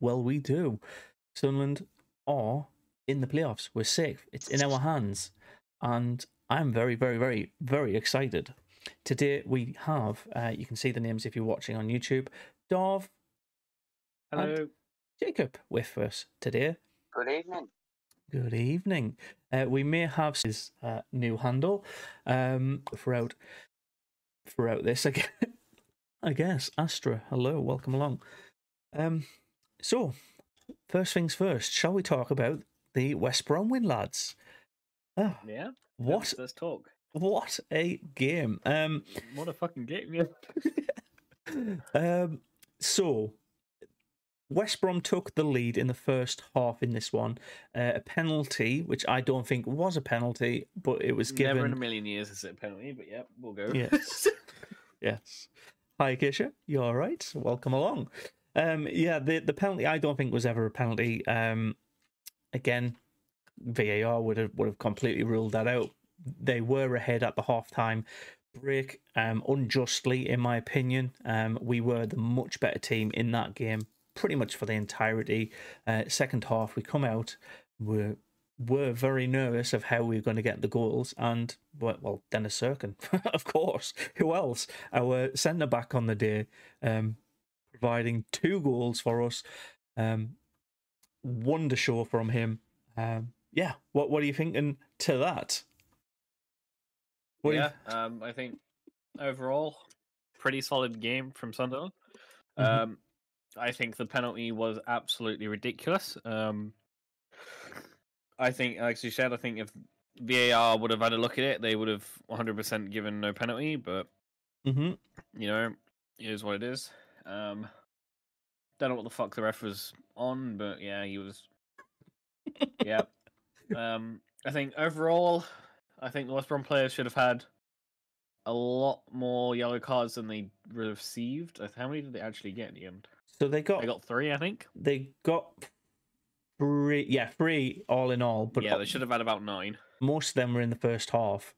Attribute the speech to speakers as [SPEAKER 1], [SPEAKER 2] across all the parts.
[SPEAKER 1] Well, we do. Sunderland are in the playoffs. We're safe. It's in our hands. And I'm very, very, very, very excited. Today we have, uh, you can see the names if you're watching on YouTube, Dov
[SPEAKER 2] Hello.
[SPEAKER 1] Jacob with us today.
[SPEAKER 3] Good evening.
[SPEAKER 1] Good evening. Uh, we may have his uh, new handle um, throughout throughout this again. I guess Astra. Hello, welcome along. Um, so first things first, shall we talk about the West Brom win, lads? Oh,
[SPEAKER 2] Yeah.
[SPEAKER 1] what
[SPEAKER 2] Let's, talk.
[SPEAKER 1] what a game! Um,
[SPEAKER 2] What a fucking game, yeah.
[SPEAKER 1] um, so West Brom took the lead in the first half in this one. Uh, a penalty, which I don't think was a penalty, but it was given.
[SPEAKER 2] Never in a million years is it a penalty, but yeah, we'll go.
[SPEAKER 1] Yes. yes. Hi, Keisha. You all right? Welcome along. Um, yeah, the the penalty I don't think was ever a penalty. Um, again, VAR would have would have completely ruled that out. They were ahead at the halftime break, um, unjustly, in my opinion. Um, we were the much better team in that game, pretty much for the entirety. Uh, second half, we come out, we're were very nervous of how we were going to get the goals, and well, Dennis Cirkin, of course. Who else? Our centre back on the day, um, providing two goals for us. Um, wonder show from him. Um, yeah, what what are you thinking to that? What do you-
[SPEAKER 2] yeah, um, I think overall, pretty solid game from Sunderland.
[SPEAKER 1] Mhm.
[SPEAKER 2] Um, I think the penalty was absolutely ridiculous. Um, I think, like you said, I think if VAR would have had a look at it, they would have 100% given no penalty. But
[SPEAKER 1] mm-hmm.
[SPEAKER 2] you know, it is what it is. Um, don't know what the fuck the ref was on, but yeah, he was. yeah. Um, I think overall, I think the West Brom players should have had a lot more yellow cards than they received. How many did they actually get in the end?
[SPEAKER 1] So they got
[SPEAKER 2] They got three, I think.
[SPEAKER 1] they got three, yeah, three all in all, but
[SPEAKER 2] yeah, they should have had about nine.
[SPEAKER 1] most of them were in the first half.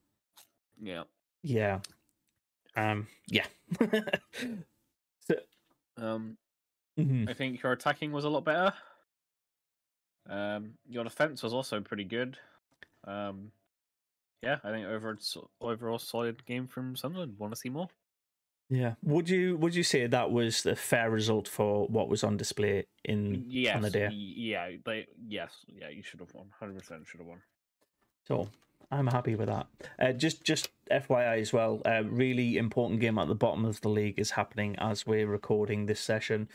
[SPEAKER 2] Yeah.
[SPEAKER 1] Yeah. Um. Yeah.
[SPEAKER 2] Um,
[SPEAKER 1] mhm.
[SPEAKER 2] I think your attacking was a lot better. Um, your defense was also pretty good. Um, yeah, I think over overall solid game from Sunderland. Want to see more?
[SPEAKER 1] Yeah. Would you would you say that was the fair result for what was on display in
[SPEAKER 2] Yes.
[SPEAKER 1] on the day?
[SPEAKER 2] Yeah. They. Yes. Yeah. You should have won. Hundred percent should have won.
[SPEAKER 1] So I'm happy with that. Uh, just just FYI as well, a really important game at the bottom of the league is happening as we're recording this session.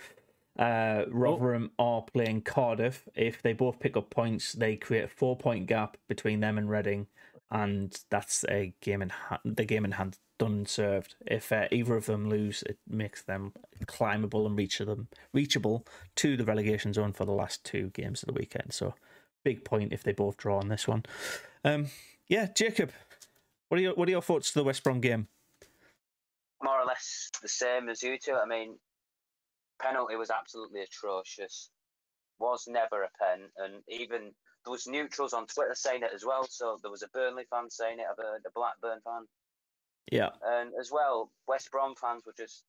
[SPEAKER 1] Uh, Rotherham are playing Cardiff. If they both pick up points, they create a four point gap between them and Reading, and that's a game in ha- the game in hand done and served. If uh, either of them lose, it makes them climbable and reach them reachable to the relegation zone for the last two games of the weekend. So big point if they both draw on this one. Um, yeah, Jacob, what are your what are your thoughts to the West Brom game?
[SPEAKER 3] More or less the same as you two. I mean, penalty was absolutely atrocious. Was never a pen, and even there was neutrals on Twitter saying it as well. So there was a Burnley fan saying it, I've heard a Blackburn fan,
[SPEAKER 1] Yeah,
[SPEAKER 3] and as well, West Brom fans were just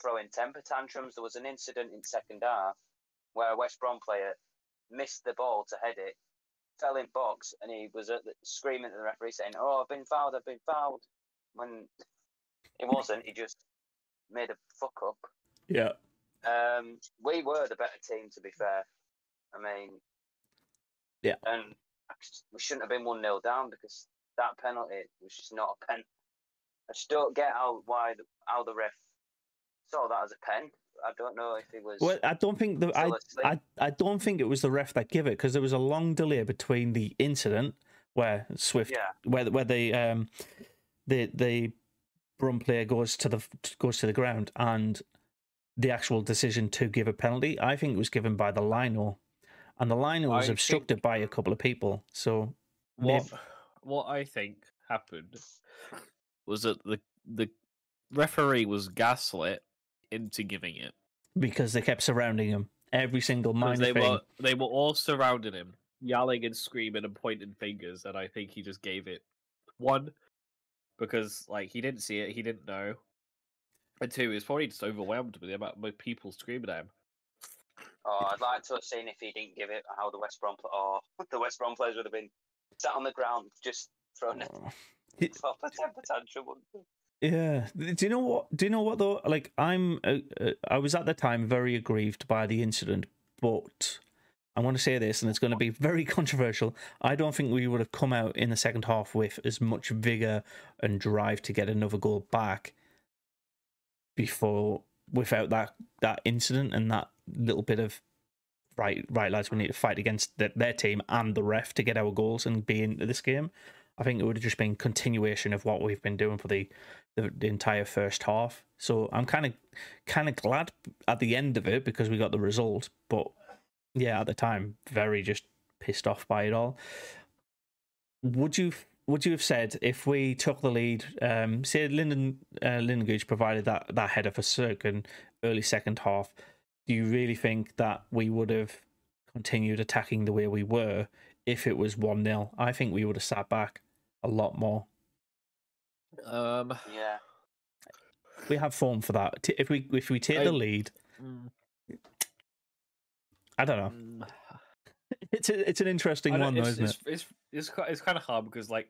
[SPEAKER 3] throwing temper tantrums. There was an incident in second half where a West Brom player missed the ball to head it, fell in box, and he was at the, screaming at the referee saying, "Oh, I've been fouled! I've been fouled!" When it wasn't, he just made a fuck up.
[SPEAKER 1] yeah,
[SPEAKER 3] Um, we were the better team, to be fair. I mean,
[SPEAKER 1] Yeah.
[SPEAKER 3] and we shouldn't have been one 0 down because that penalty was just not a pen. I just don't get how why the, how the ref saw that as a pen. I don't know if it was.
[SPEAKER 1] Well, I don't think the I. I I don't think it was the ref that gave it because there was a long delay between the incident where Swift
[SPEAKER 3] yeah,
[SPEAKER 1] where where the um the the Brum player goes to the goes to the ground and the actual decision to give a penalty. I think it was given by the lino, and the lino was
[SPEAKER 2] I
[SPEAKER 1] obstructed
[SPEAKER 2] think-
[SPEAKER 1] by a couple of people. So
[SPEAKER 2] What
[SPEAKER 1] Mayb-
[SPEAKER 2] what I think happened was that the the referee was gaslit into giving it
[SPEAKER 1] because they kept surrounding him, every single
[SPEAKER 2] because
[SPEAKER 1] minor
[SPEAKER 2] they
[SPEAKER 1] thing.
[SPEAKER 2] were they were all surrounding him, yelling and screaming and pointing fingers, and I think he just gave it one because like he didn't see it, he didn't know, and two, he was probably just overwhelmed with the amount of people screaming at him.
[SPEAKER 3] Oh, I'd like to have seen if he didn't give it how the West Brom or oh, the West Brom players would have been sat on the ground just throwing a
[SPEAKER 1] He-
[SPEAKER 3] proper tantrum.
[SPEAKER 1] Yeah. Do you know what? Do you know what though? Like, I'm. Uh, uh, I was at the time very aggrieved by the incident, but I want to say this, and it's going to be very controversial. I don't think we would have come out in the second half with as much vigor and drive to get another goal back before without that that incident and that little bit of right, right, lads, we need to fight against the, their team and the ref to get our goals and be into this game. I think it would have just been continuation of what we've been doing for the the, the entire first half. So I'm kind of kind of glad at the end of it because we got the result. But yeah, at the time, very just pissed off by it all. Would you would you have said if we took the lead, um, say Lynden uh, Lynden Gooch provided that that header for second early second half? Do you really think that we would have continued attacking the way we were if it was one 0 I think we would have sat back a lot more.
[SPEAKER 2] Um,
[SPEAKER 3] Yeah.
[SPEAKER 1] We have form for that. T- If we if we take
[SPEAKER 2] I-
[SPEAKER 1] the lead,
[SPEAKER 2] mm,
[SPEAKER 1] I don't know.
[SPEAKER 2] mm,
[SPEAKER 1] It's a, it's an interesting
[SPEAKER 2] I don't-
[SPEAKER 1] one, though,
[SPEAKER 2] it's,
[SPEAKER 1] isn't
[SPEAKER 2] it's,
[SPEAKER 1] it?
[SPEAKER 2] It's it's ki- it's kind of hard because like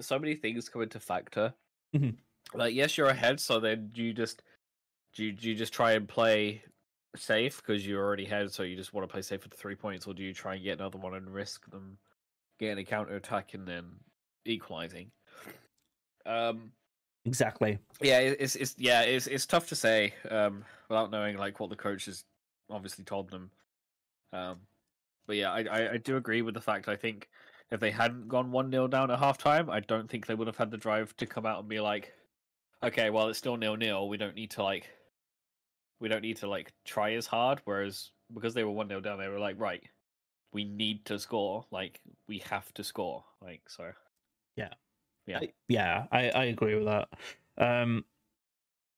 [SPEAKER 2] so many things come into factor.
[SPEAKER 1] Mhm.
[SPEAKER 2] Like yes, you're ahead, so then you just do you, do you just try and play safe because you're already ahead, so you just want to play safe for the three points, or do you try and get another one and risk them getting a counter attack and then equalizing? Um,
[SPEAKER 1] Exactly.
[SPEAKER 2] yeah, it's it's yeah, it's it's tough to say um, without knowing like what the coach has obviously told them. Um, but yeah, I, I I do agree with the fact. I think if they hadn't gone one 0 down at halftime, I don't think they would have had the drive to come out and be like, okay, well it's still nil nil. We don't need to like, we don't need to like try as hard. Whereas because they were one 0 down, they were like, right, we need to score. Like we have to score. Like so. Yeah.
[SPEAKER 1] I, yeah, I, I agree with that. Um,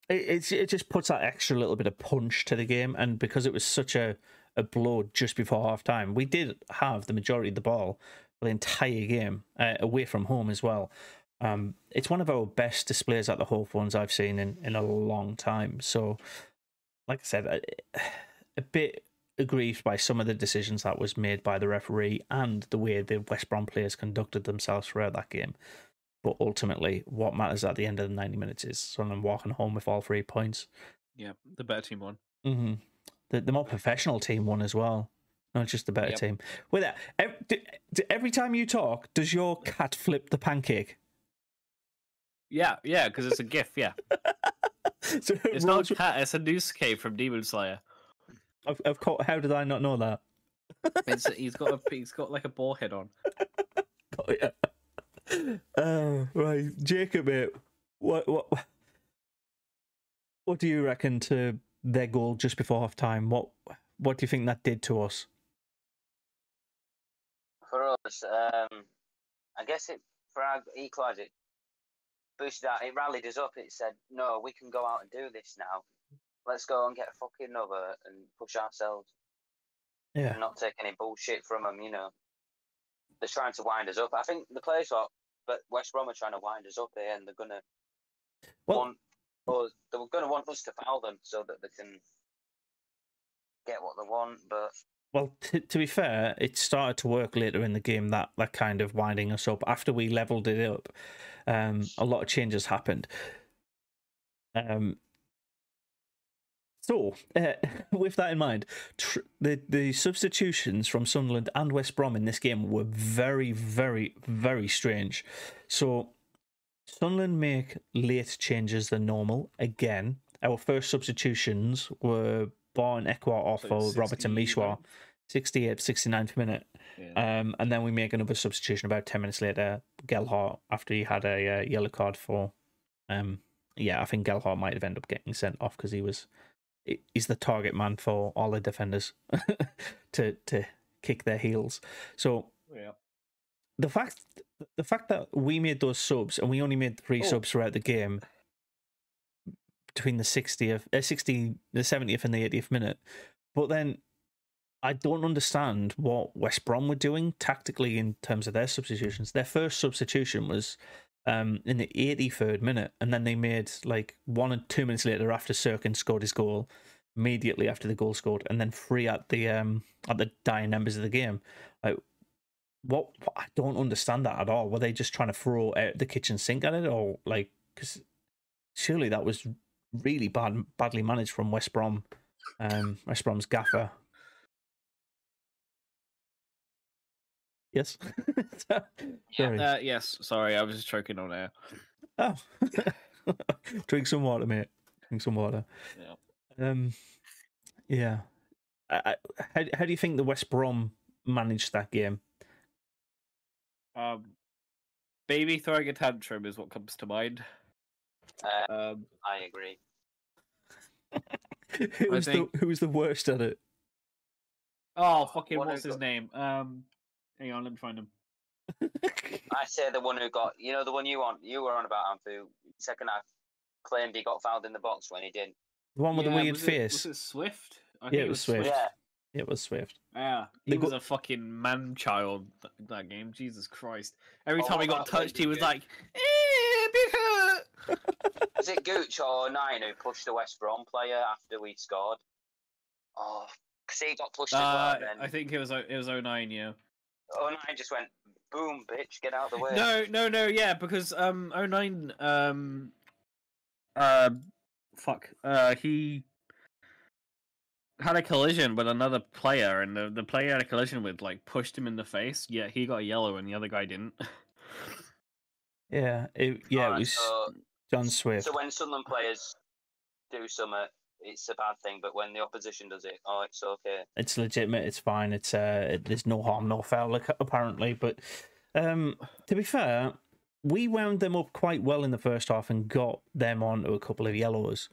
[SPEAKER 1] it, it just puts that extra little bit of punch to the game, and because it was such a, a blow just before half time, we did have the majority of the ball for the entire game uh, away from home as well. Um, it's one of our best displays at the Hawthorns I've seen in, in a long time. So, like I said, a, a bit aggrieved by some of the decisions that was made by the referee and the way the West Brom players conducted themselves throughout that game. But ultimately, what matters at the end of the 90 minutes is someone walking home with all three points.
[SPEAKER 2] Yeah, the better team won.
[SPEAKER 1] hmm The, the more professional team won as well, not just the better
[SPEAKER 2] Yep.
[SPEAKER 1] team. With that, every, every time you talk, does your cat flip the pancake?
[SPEAKER 2] Yeah, yeah, because it's a GIF. Yeah,
[SPEAKER 1] so
[SPEAKER 2] it's not a cat. It's a noose cave from Demon Slayer.
[SPEAKER 1] Of, of course, how did I not know that?
[SPEAKER 2] It's he's got a he's got like a boar head on.
[SPEAKER 1] Oh, yeah. Uh, right, Jacob, mate, what what what do you reckon to their goal just before half time? What what do you think that did to us?
[SPEAKER 3] For us, um, I guess it for our equaliser, it boosted out. It rallied us up. It said, "No, we can go out and do this now. Let's go and get a fucking over and push ourselves,
[SPEAKER 1] Yeah,
[SPEAKER 3] and not take any bullshit from them." You know, they're trying to wind us up. I think the players are, but West Brom are trying to wind us up here, and they're gonna
[SPEAKER 1] well,
[SPEAKER 3] want, or they're gonna want us to foul them so that they can get what they want. But
[SPEAKER 1] well. T- to be fair, it started to work later in the game. That that kind of winding us up after we leveled it up. Um, a lot of changes happened. Um, so, uh, with that in mind, tr- the the substitutions from Sunderland and West Brom in this game were very, very, very strange. So, Sunderland make late changes than normal again. Our first substitutions were Barn Ekwah off
[SPEAKER 2] So
[SPEAKER 1] for Robertson
[SPEAKER 2] 60
[SPEAKER 1] Michut, 68th, 69th minute.
[SPEAKER 2] Yeah.
[SPEAKER 1] Um, and then we make another substitution about 10 minutes later. Gelhardt, after he had a uh, yellow card for. Um, yeah, I think Gelhardt might have ended up getting sent off because he was. He- He's the target man for all the defenders to to kick their heels. So
[SPEAKER 2] yeah.
[SPEAKER 1] the fact the fact that we made those subs and we only made three
[SPEAKER 2] Oh.
[SPEAKER 1] subs throughout the game between the 60th uh, 60 the 70th and the 80th minute but then I don't understand what West Brom were doing tactically in terms of their substitutions their first substitution was um, in the 83rd minute and then they made like one and two minutes later after Cirkin scored his goal immediately after the goal scored, and then three at the um at the dying embers of the game. Like, what? I don't understand that at all. Were they just trying to throw out the kitchen sink at it, or like? Because surely that was really bad, badly managed from West Brom, um, West Brom's gaffer. Yes. Sorry.
[SPEAKER 2] Uh, yes, sorry, I was just choking on air.
[SPEAKER 1] Oh, drink some water, mate. Drink some water.
[SPEAKER 2] Yeah.
[SPEAKER 1] Um, yeah. I, I, how how do you think the West Brom managed that game?
[SPEAKER 2] Um, baby throwing a tantrum is what comes to mind.
[SPEAKER 3] Uh,
[SPEAKER 2] Um,
[SPEAKER 3] I agree.
[SPEAKER 1] who
[SPEAKER 2] I
[SPEAKER 1] was
[SPEAKER 2] think-
[SPEAKER 1] the who was the worst at it?
[SPEAKER 2] oh, fucking,
[SPEAKER 3] What
[SPEAKER 2] what's his
[SPEAKER 3] got-
[SPEAKER 2] name? Um, hang on, let me find him.
[SPEAKER 3] I say the one who got, you know, the one you on, you were on about Amphu. Second half claimed he got fouled in the box when he didn't.
[SPEAKER 1] The one with the weird
[SPEAKER 2] was it-
[SPEAKER 1] face.
[SPEAKER 2] was it Swift? I
[SPEAKER 1] Yeah, it was Swift.
[SPEAKER 3] Yeah,
[SPEAKER 1] It was Swift.
[SPEAKER 2] Yeah,
[SPEAKER 1] The
[SPEAKER 2] he was
[SPEAKER 1] go-
[SPEAKER 2] a fucking man child th- that game. Jesus Christ! Every
[SPEAKER 3] Oh,
[SPEAKER 2] time he got touched, he was
[SPEAKER 3] good.
[SPEAKER 2] like, "Eh, big hurt."
[SPEAKER 3] was it Gooch or O'Nien who pushed the West Brom player after we scored? Oh, because he got pushed as well.
[SPEAKER 2] Uh,
[SPEAKER 3] then,
[SPEAKER 2] I think it was it was 09, yeah.
[SPEAKER 3] Oh, O'Nien just went, boom, bitch, get out of the way.
[SPEAKER 2] No, no, no, yeah, because um 09 um uh fuck uh he had a collision with another player and the the player had a collision with like pushed him in the face. Yeah, he got a yellow and the other guy didn't.
[SPEAKER 1] Yeah, it, yeah, it was
[SPEAKER 3] so,
[SPEAKER 1] John Swift.
[SPEAKER 3] so when Sunderland players do something, it's a bad thing, but when the opposition does it, oh, it's okay.
[SPEAKER 1] it's legitimate. It's fine. It's uh, it- there's no harm, no foul, like, apparently. But um, to be fair, we wound them up quite well in the first half and got them onto a couple of yellows.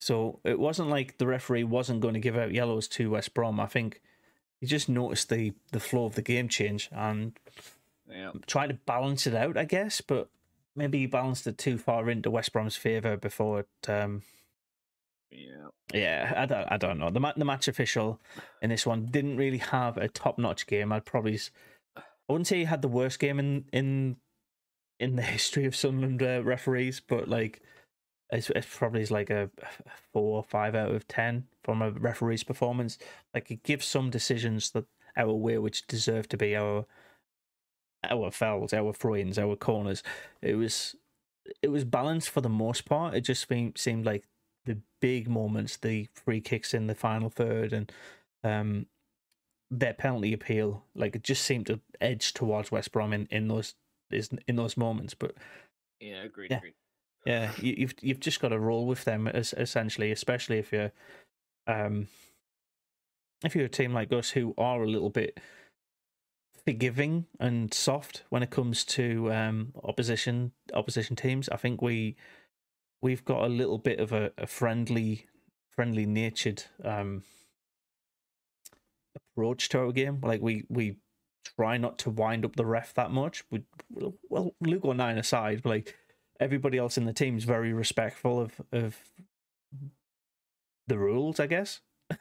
[SPEAKER 1] So it wasn't like the referee wasn't going to give out yellows to West Brom. I think he just noticed the the flow of the game change and
[SPEAKER 2] yeah.
[SPEAKER 1] tried to balance it out, I guess. But maybe he balanced it too far into West Brom's favour before it. Um,
[SPEAKER 2] Yeah.
[SPEAKER 1] yeah, I don't, I don't know. The the match official in this one didn't really have a top notch game. I'd probably, I wouldn't say he had the worst game in in in the history of Sunderland uh, referees, but like it's, it's probably like a a four or five out of ten from a referee's performance. Like it gives some decisions that our way which deserve to be our our fouls, our throw-ins, our corners. It was it was balanced for the most part. It just seemed seemed like the big moments, the free kicks in the final third, and um, their penalty appeal, like it just seemed to edge towards West Brom in, in those in those moments. But
[SPEAKER 2] Yeah, agreed,
[SPEAKER 1] Yeah.
[SPEAKER 2] agreed.
[SPEAKER 1] yeah, you, you've you've just got to roll with them as, essentially, especially if you're um if you're a team like us who are a little bit forgiving and soft when it comes to um opposition opposition teams. I think we we've got a little bit of a, a friendly friendly natured um approach to our game. Like we we try not to wind up the ref that much. We well Luke O'Nien aside, but like everybody else in the team is very respectful of of the rules, I guess. like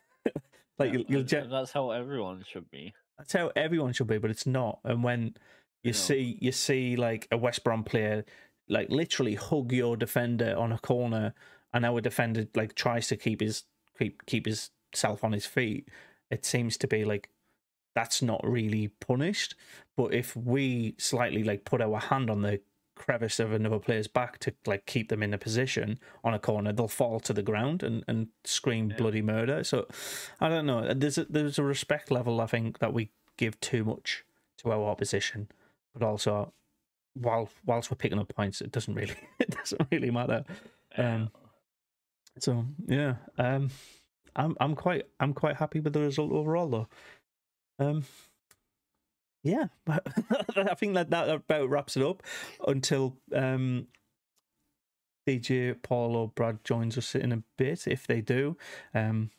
[SPEAKER 2] Yeah,
[SPEAKER 1] you'll, you'll
[SPEAKER 2] and-
[SPEAKER 1] gen-
[SPEAKER 2] and that's how everyone should be.
[SPEAKER 1] that's how everyone should be, but it's not. And when you see you see like a West Brom player like literally hug your defender on a corner, and our defender like tries to keep his keep keep his self on his feet, it seems to be like that's not really punished. But if we slightly like put our hand on the crevice of another player's back to like keep them in a position on a corner, they'll fall to the ground and, and scream
[SPEAKER 2] Yeah.
[SPEAKER 1] bloody murder. So I don't know. There's a, there's a respect level I think that we give too much to our opposition, but also while whilst we're picking up points, it doesn't really it doesn't really matter. Um, So yeah, um, I'm I'm quite I'm quite happy with the result overall though. Um, yeah, I think that that about wraps it up until um, DJ, Paul, or Brad joins us in a bit. If they do, um,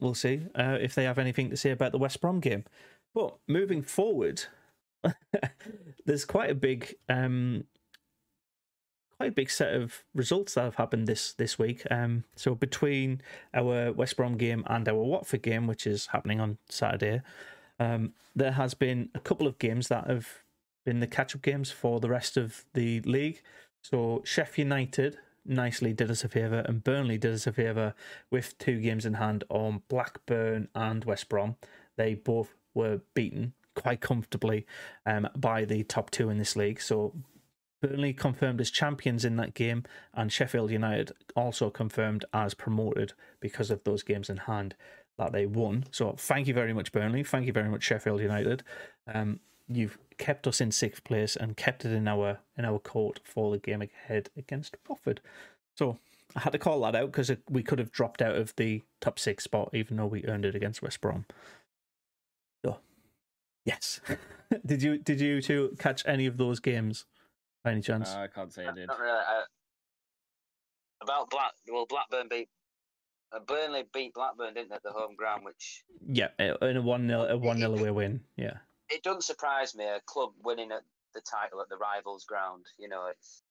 [SPEAKER 1] we'll see uh, if they have anything to say about the West Brom game. But moving forward, there's quite a big um, quite a big set of results that have happened this this week. Um, so between our West Brom game and our Watford game, which is happening on Saturday, um, there has been a couple of games that have been the catch-up games for the rest of the league. So Sheffield United nicely did us a favour, and Burnley did us a favour with two games in hand on Blackburn and West Brom. They both were beaten quite comfortably um, by the top two in this league. So Burnley confirmed as champions in that game, and Sheffield United also confirmed as promoted because of those games in hand that they won. So thank you very much, Burnley. Thank you very much, Sheffield United. Um, you've kept us in sixth place and kept it in our in our court for the game ahead against Watford. So I had to call that out because we could have dropped out of the top six spot, even though we earned it against West Brom. So, yes. did you did you two catch any of those games by any chance?
[SPEAKER 2] Uh, I can't say I did.
[SPEAKER 3] Not really. Uh, about Black, well, Blackburn beat uh, Burnley beat Blackburn, didn't they, at the home ground? Which
[SPEAKER 1] yeah, in a one 0 a one 0 away win. Yeah,
[SPEAKER 3] it doesn't surprise me a club winning at the title at the rivals' ground. You know, it's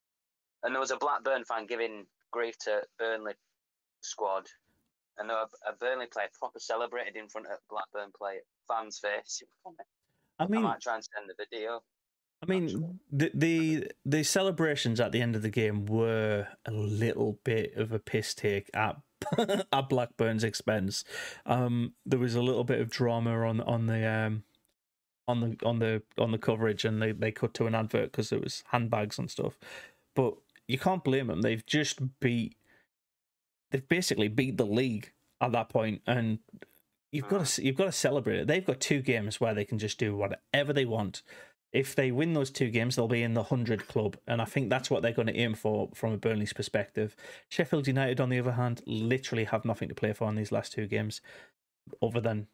[SPEAKER 3] and there was a Blackburn fan giving grief to Burnley squad, and a, a Burnley player proper celebrated in front of Blackburn player fans' face.
[SPEAKER 1] I mean,
[SPEAKER 3] I might try and send the video.
[SPEAKER 1] I mean, the, the the celebrations at the end of the game were a little bit of a piss take at at Blackburn's expense. Um, there was a little bit of drama on on the um, on the on the on the coverage, and they, they cut to an advert because it was handbags and stuff. But you can't blame them. They've just beat. They've basically beat the league at that point, and you've got to you've got to celebrate it. They've got two games where they can just do whatever they want if they win those two games, they'll be in the 100 club. And I think that's what they're going to aim for from a Burnley's perspective. Sheffield United, on the other hand, literally have nothing to play for in these last two games other than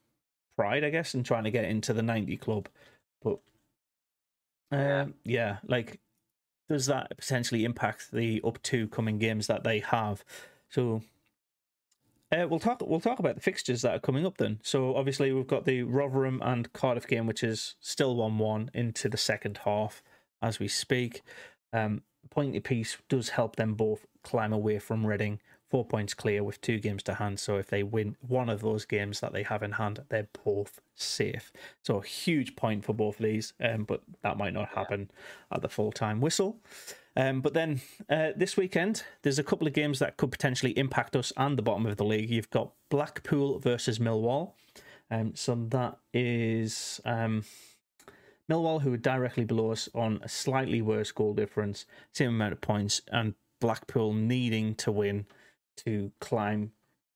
[SPEAKER 1] pride, I guess, and trying to get into the 90 club. But um, yeah, like, does that potentially impact the up to coming games that they have? So uh, we'll talk. We'll talk about the fixtures that are coming up then. So obviously we've got the Rotherham and Cardiff game, which is still one-one into the second half as we speak. Um, point piece does help them both climb away from Reading, four points clear with two games to hand. So if they win one of those games that they have in hand, they're both safe. So a huge point for both of these, um, but that might not happen at the full time whistle. Um, but then uh, this weekend, there's a couple of games that could potentially impact us and the bottom of the league. You've got Blackpool versus Millwall. Um, so that is um, Millwall, who are directly below us on a slightly worse goal difference, same amount of points, and Blackpool needing to win to climb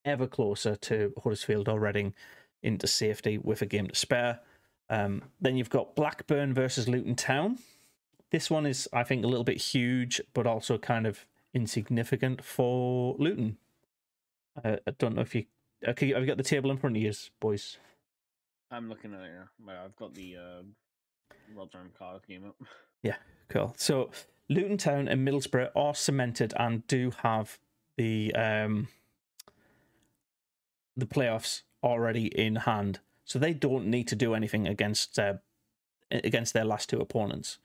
[SPEAKER 1] ever closer to Huddersfield or Reading into safety with a game to spare. Um, then you've got Blackburn versus Luton Town. This one is, I think, a little bit huge, but also kind of insignificant for Luton. Uh, I don't know if you okay. Have you got the table in front of you, boys?
[SPEAKER 2] I'm looking at it. I've got the uh, Rotherham Cardiff game up.
[SPEAKER 1] Yeah, cool. So Luton Town and Middlesbrough are cemented and do have the um the playoffs already in hand, so they don't need to do anything against uh, against their last two opponents.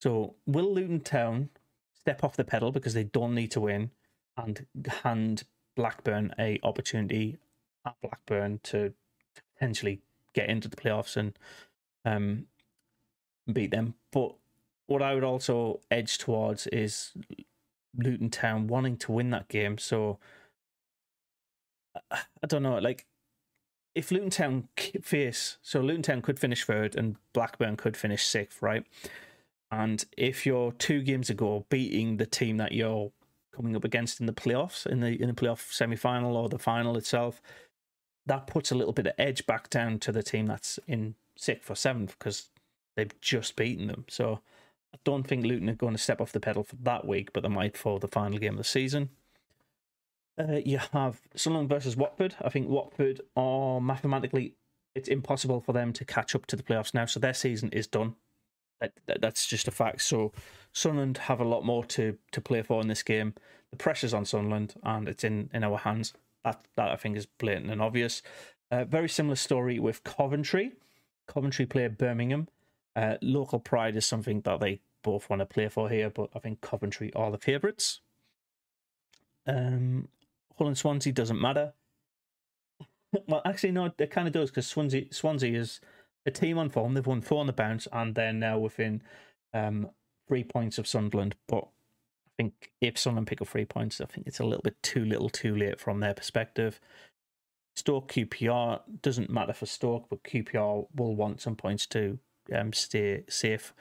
[SPEAKER 1] So will Luton Town step off the pedal because they don't need to win and hand Blackburn a opportunity at Blackburn to potentially get into the playoffs and um, beat them. But what I would also edge towards is Luton Town wanting to win that game. So I don't know, like if Luton Town face so Luton Town could finish third and Blackburn could finish sixth, right? And if you're two games ago beating the team that you're coming up against in the playoffs, in the in the playoff semi final or the final itself, that puts a little bit of edge back down to the team that's in sixth or seventh because they've just beaten them. So I don't think Luton are going to step off the pedal for that week, but they might for the final game of the season. Uh, you have Sunderland versus Watford. I think Watford are mathematically it's impossible for them to catch up to the playoffs now, so their season is done. That, that, that's just a fact. So Sunderland have a lot more to to play for in this game. The pressure's on Sunderland, and it's in in our hands. That that I think is blatant and obvious. Uh, very similar story with Coventry. Coventry play Birmingham. Uh, local pride is something that they both want to play for here, but I think Coventry are the favourites. Um, Hull and Swansea doesn't matter. well, actually, no, it kind of does because Swansea Swansea is a team on form. They've won four on the bounce, and they're now within um, three points of Sunderland. But I think if Sunderland pick up three points, I think it's a little bit too little, too late from their perspective. Stoke QPR doesn't matter for Stoke, but QPR will want some points to um, stay safe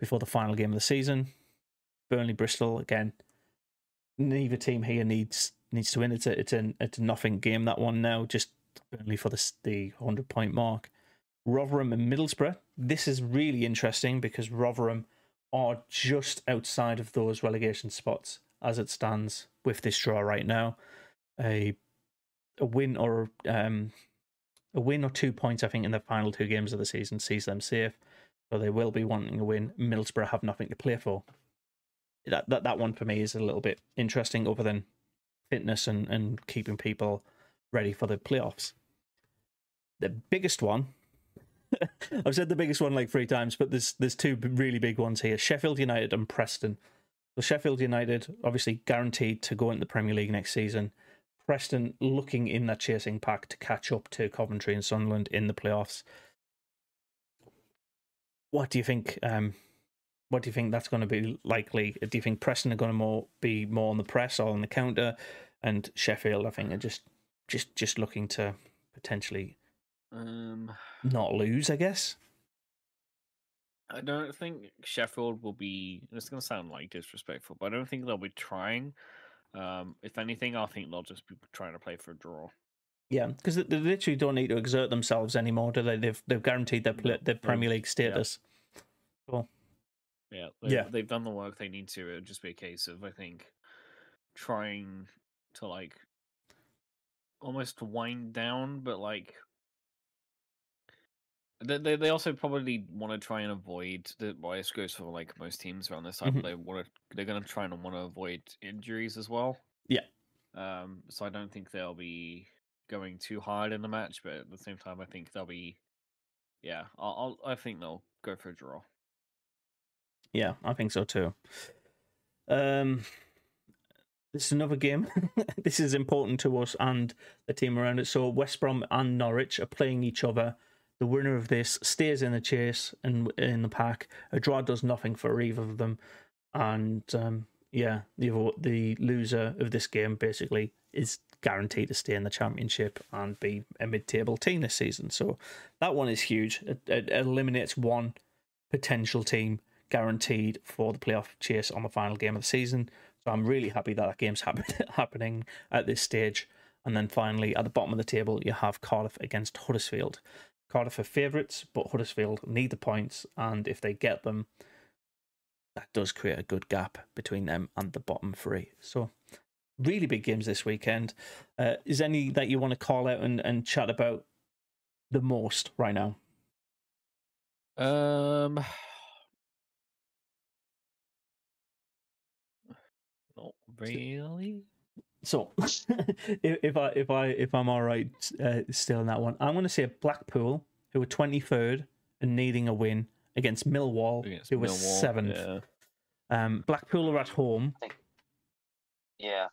[SPEAKER 1] before the final game of the season. Burnley Bristol again. Neither team here needs needs to win. It's a it's a it's a nothing game that one now. Just Burnley for the the hundred point mark. Rotherham and Middlesbrough. This is really interesting because Rotherham are just outside of those relegation spots as it stands with this draw right now. A a win or um, a win or two points, I think, in the final two games of the season sees them safe. So they will be wanting a win. Middlesbrough have nothing to play for. That that, that one for me is a little bit interesting, other than fitness and, and keeping people ready for the playoffs. The biggest one I've said the biggest one like three times, but there's there's two really big ones here: Sheffield United and Preston. So Sheffield United obviously guaranteed to go into the Premier League next season. Preston looking in that chasing pack to catch up to Coventry and Sunderland in the playoffs. What do you think? Um, what do you think that's going to be likely? Do you think Preston are going to more be more on the press or on the counter, and Sheffield, I think, are just just just looking to potentially
[SPEAKER 2] Um,
[SPEAKER 1] not lose? I guess.
[SPEAKER 2] I don't think Sheffield will be. It's going to sound like disrespectful, but I don't think they'll be trying. Um, if anything, I think they'll just be trying to play for a draw.
[SPEAKER 1] Yeah, because they, literally don't need to exert themselves anymore, do they? They've they've guaranteed their their Premier League status. Cool.
[SPEAKER 2] Yeah, they've,
[SPEAKER 1] Yeah.
[SPEAKER 2] they've done the work they need to. It'd just be a case of, I think, trying to like almost wind down, but like they they, they also probably want to try and avoid the well, this goes for like most teams around this time.
[SPEAKER 1] Mhm.
[SPEAKER 2] They want to they're going to try and want to avoid injuries as well.
[SPEAKER 1] Yeah.
[SPEAKER 2] Um. So I don't think they'll be going too hard in the match, but at the same time, I think they'll be. Yeah, I'll, I'll I think they'll go for a draw.
[SPEAKER 1] Yeah, I think so too. Um, this is another game. this is important to us and the team around it. So West Brom and Norwich are playing each other. The winner of this stays in the chase and in the pack. A draw does nothing for either of them, and um, yeah, the the loser of this game basically is guaranteed to stay in the championship and be a mid-table team this season. So that one is huge. It, it eliminates one potential team guaranteed for the playoff chase on the final game of the season. So I'm really happy that that game's happen- happening at this stage. And then finally, at the bottom of the table, you have Cardiff against Huddersfield. Cardiff are favourites, but Huddersfield need the points, and if they get them, that does create a good gap between them and the bottom three. So, really big games this weekend. Uh, is any that you want to call out and, and chat about the most right now?
[SPEAKER 2] Um, not really.
[SPEAKER 1] So, if, if I if I if I'm all right uh, still in that one, I'm going to say Blackpool, who are 23rd and needing a win against Millwall,
[SPEAKER 2] Against
[SPEAKER 1] who were
[SPEAKER 2] Millwall,
[SPEAKER 1] seventh.
[SPEAKER 2] yeah.
[SPEAKER 1] Um, Blackpool are at home.
[SPEAKER 3] Yeah.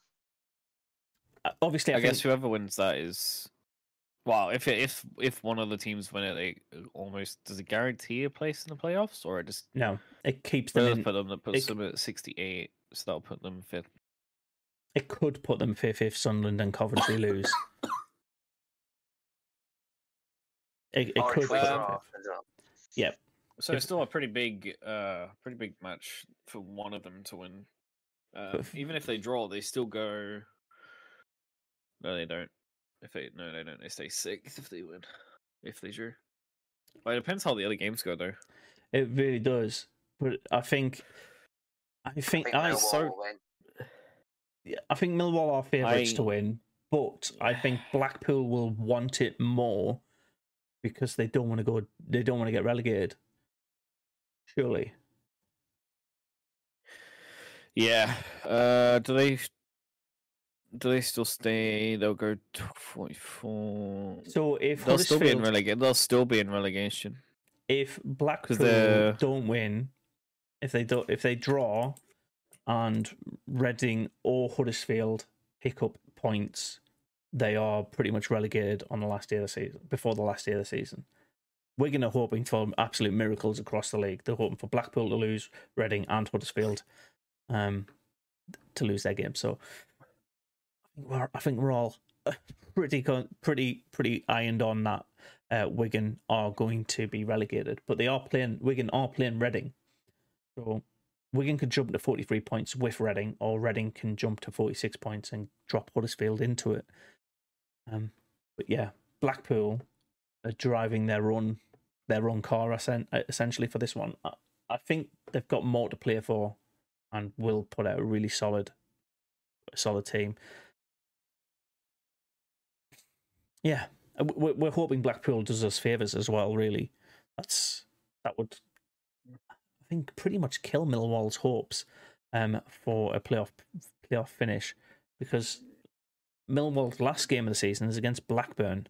[SPEAKER 1] Uh, Obviously, I,
[SPEAKER 2] I
[SPEAKER 1] think-
[SPEAKER 2] guess whoever wins that is. Well, if it, if if one of the teams win it, they almost does it guarantee a place in the playoffs, or it just
[SPEAKER 1] no, it keeps them in.
[SPEAKER 2] put them that puts
[SPEAKER 1] it-
[SPEAKER 2] them at sixty eight, so that'll put them fifth.
[SPEAKER 1] It could put them fifth if Sunderland and Coventry lose. It, it could
[SPEAKER 3] if
[SPEAKER 1] put
[SPEAKER 3] we
[SPEAKER 1] them
[SPEAKER 2] um,
[SPEAKER 1] fifth.
[SPEAKER 3] as.
[SPEAKER 1] Yeah,
[SPEAKER 2] So it's still a pretty big, uh, pretty big match for one of them to win. Uh,
[SPEAKER 1] if-
[SPEAKER 2] even if they draw, they still go. No, they don't. If they no, they don't. They stay sixth if they win. If they drew. Well, it depends how the other games go, though.
[SPEAKER 1] it really does. But I think, I
[SPEAKER 3] I
[SPEAKER 1] think
[SPEAKER 3] think
[SPEAKER 1] I,
[SPEAKER 2] so-
[SPEAKER 3] win.
[SPEAKER 1] I think Millwall are favourites to win, but I think Blackpool will want it more because they don't want to go. They don't want to get relegated. Surely,
[SPEAKER 2] Yeah. Uh, do they? Do they still stay? They'll go forty-four.
[SPEAKER 1] so if
[SPEAKER 2] They'll still be in relegation. They'll still be in relegation.
[SPEAKER 1] if Blackpool don't win, if they don't, if they draw, and Reading or Huddersfield pick up points, they are pretty much relegated on the last day of the season. Before the last day of the season, Wigan are hoping for absolute miracles across the league. They're hoping for Blackpool to lose, Reading and Huddersfield. Um, to lose their game. So I think we're, I think we're all pretty pretty pretty ironed on that. Uh, Wigan are going to be relegated, but they are playing. Wigan are playing Reading, so Wigan could jump to forty three points with Reading, or Reading can jump to forty six points and drop Huddersfield into it. Um, but yeah, Blackpool are driving their own their own car essentially for this one. I, think they've got more to play for, and will put out a really solid, solid team. Yeah, we're hoping Blackpool does us favors as well. Really, that's that would, think, pretty much kill Millwall's hopes um, for a playoff playoff finish because Millwall's last game of the season is against Blackburn,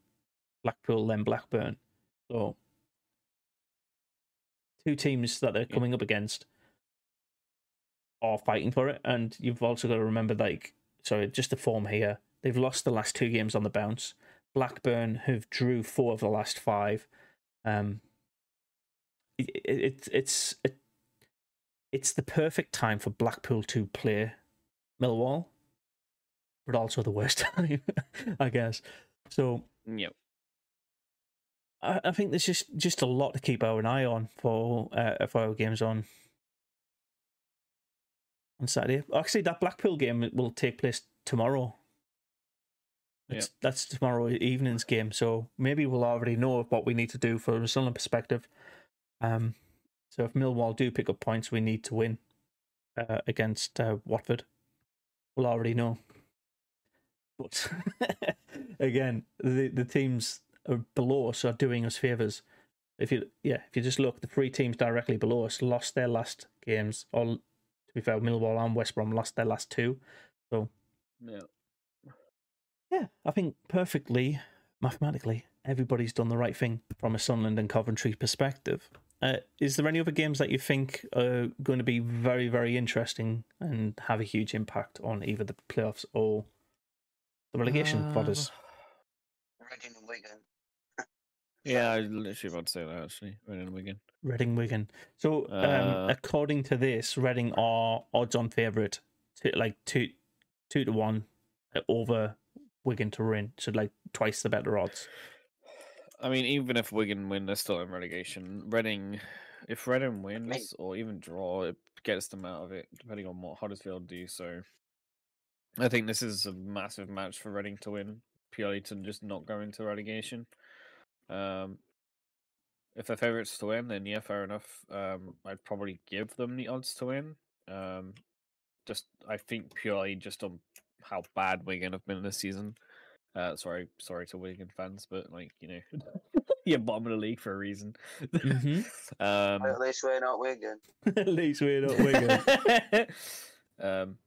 [SPEAKER 1] Blackpool then Blackburn. So two teams that they're coming up against are fighting for it, and you've also got to remember, like, sorry, just the form here. They've lost the last two games on the bounce. Blackburn have drew four of the last five. Um, it, it, it's it, it's the perfect time for Blackpool to play Millwall, but also the worst time, I guess. So,
[SPEAKER 2] yep.
[SPEAKER 1] I, I think there's just just a lot to keep our eye on for uh, for our games on on Saturday. Actually, that Blackpool game will take place tomorrow. That's, yep. that's tomorrow evening's game, so maybe we'll already know what we need to do from a Sunderland perspective. Um, so if Millwall do pick up points, we need to win uh, against uh, Watford. We'll already know. But again, the the teams below us are doing us favors. If you yeah, if you just look, the three teams directly below us lost their last games. Or to be fair, Millwall and West Brom lost their last two. So
[SPEAKER 2] yeah,
[SPEAKER 1] yeah, I think perfectly mathematically, everybody's done the right thing from a Sunderland and Coventry perspective. Uh, is there any other games that you think are going to be very, very interesting and have a huge impact on either the playoffs or the relegation uh, for?
[SPEAKER 3] Reading and Wigan.
[SPEAKER 2] Yeah, I was literally about to say that actually. Reading Wigan.
[SPEAKER 1] Reading Wigan. So, um, uh, according to this, Reading are odds on favourite, to, like two, two to one uh, over Wigan to win. So, like twice the better odds.
[SPEAKER 2] I mean, even if Wigan win, they're still in relegation. Reading, if Reading wins or even draw, it gets them out of it, depending on what Huddersfield do. So, I think this is a massive match for Reading to win, purely to just not go into relegation. Um, if they're favourites to win, then yeah, fair enough. Um, I'd probably give them the odds to win. Um, just I think purely just on how bad Wigan have been this season. Uh, sorry, sorry to Wigan fans, but like you know, you're bottom of the league for a reason.
[SPEAKER 1] Mm-hmm.
[SPEAKER 2] um,
[SPEAKER 3] At least we're not Wigan.
[SPEAKER 1] At least we're not Wigan.
[SPEAKER 2] um,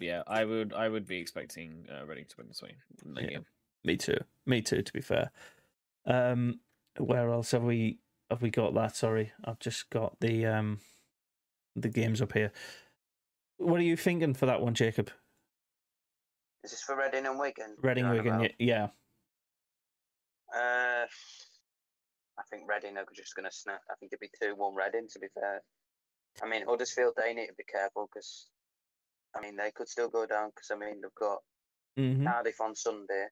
[SPEAKER 2] yeah, I would, I would be expecting uh, Reading to win this way.
[SPEAKER 1] Yeah, me too. Me too. To be fair. Um, where else have we have we got that? Sorry, I've just got the um the games up here. What are you thinking for that one, Jacob?
[SPEAKER 3] Is this for Reading and Wigan?
[SPEAKER 1] Reading, Wigan, yeah.
[SPEAKER 3] Uh, I think Reading are just going to snap. I think it'd be two one Reading. To be fair, I mean Huddersfield they need to be careful because, I mean they could still go down because I mean they've got
[SPEAKER 1] mm-hmm.
[SPEAKER 3] Cardiff on Sunday,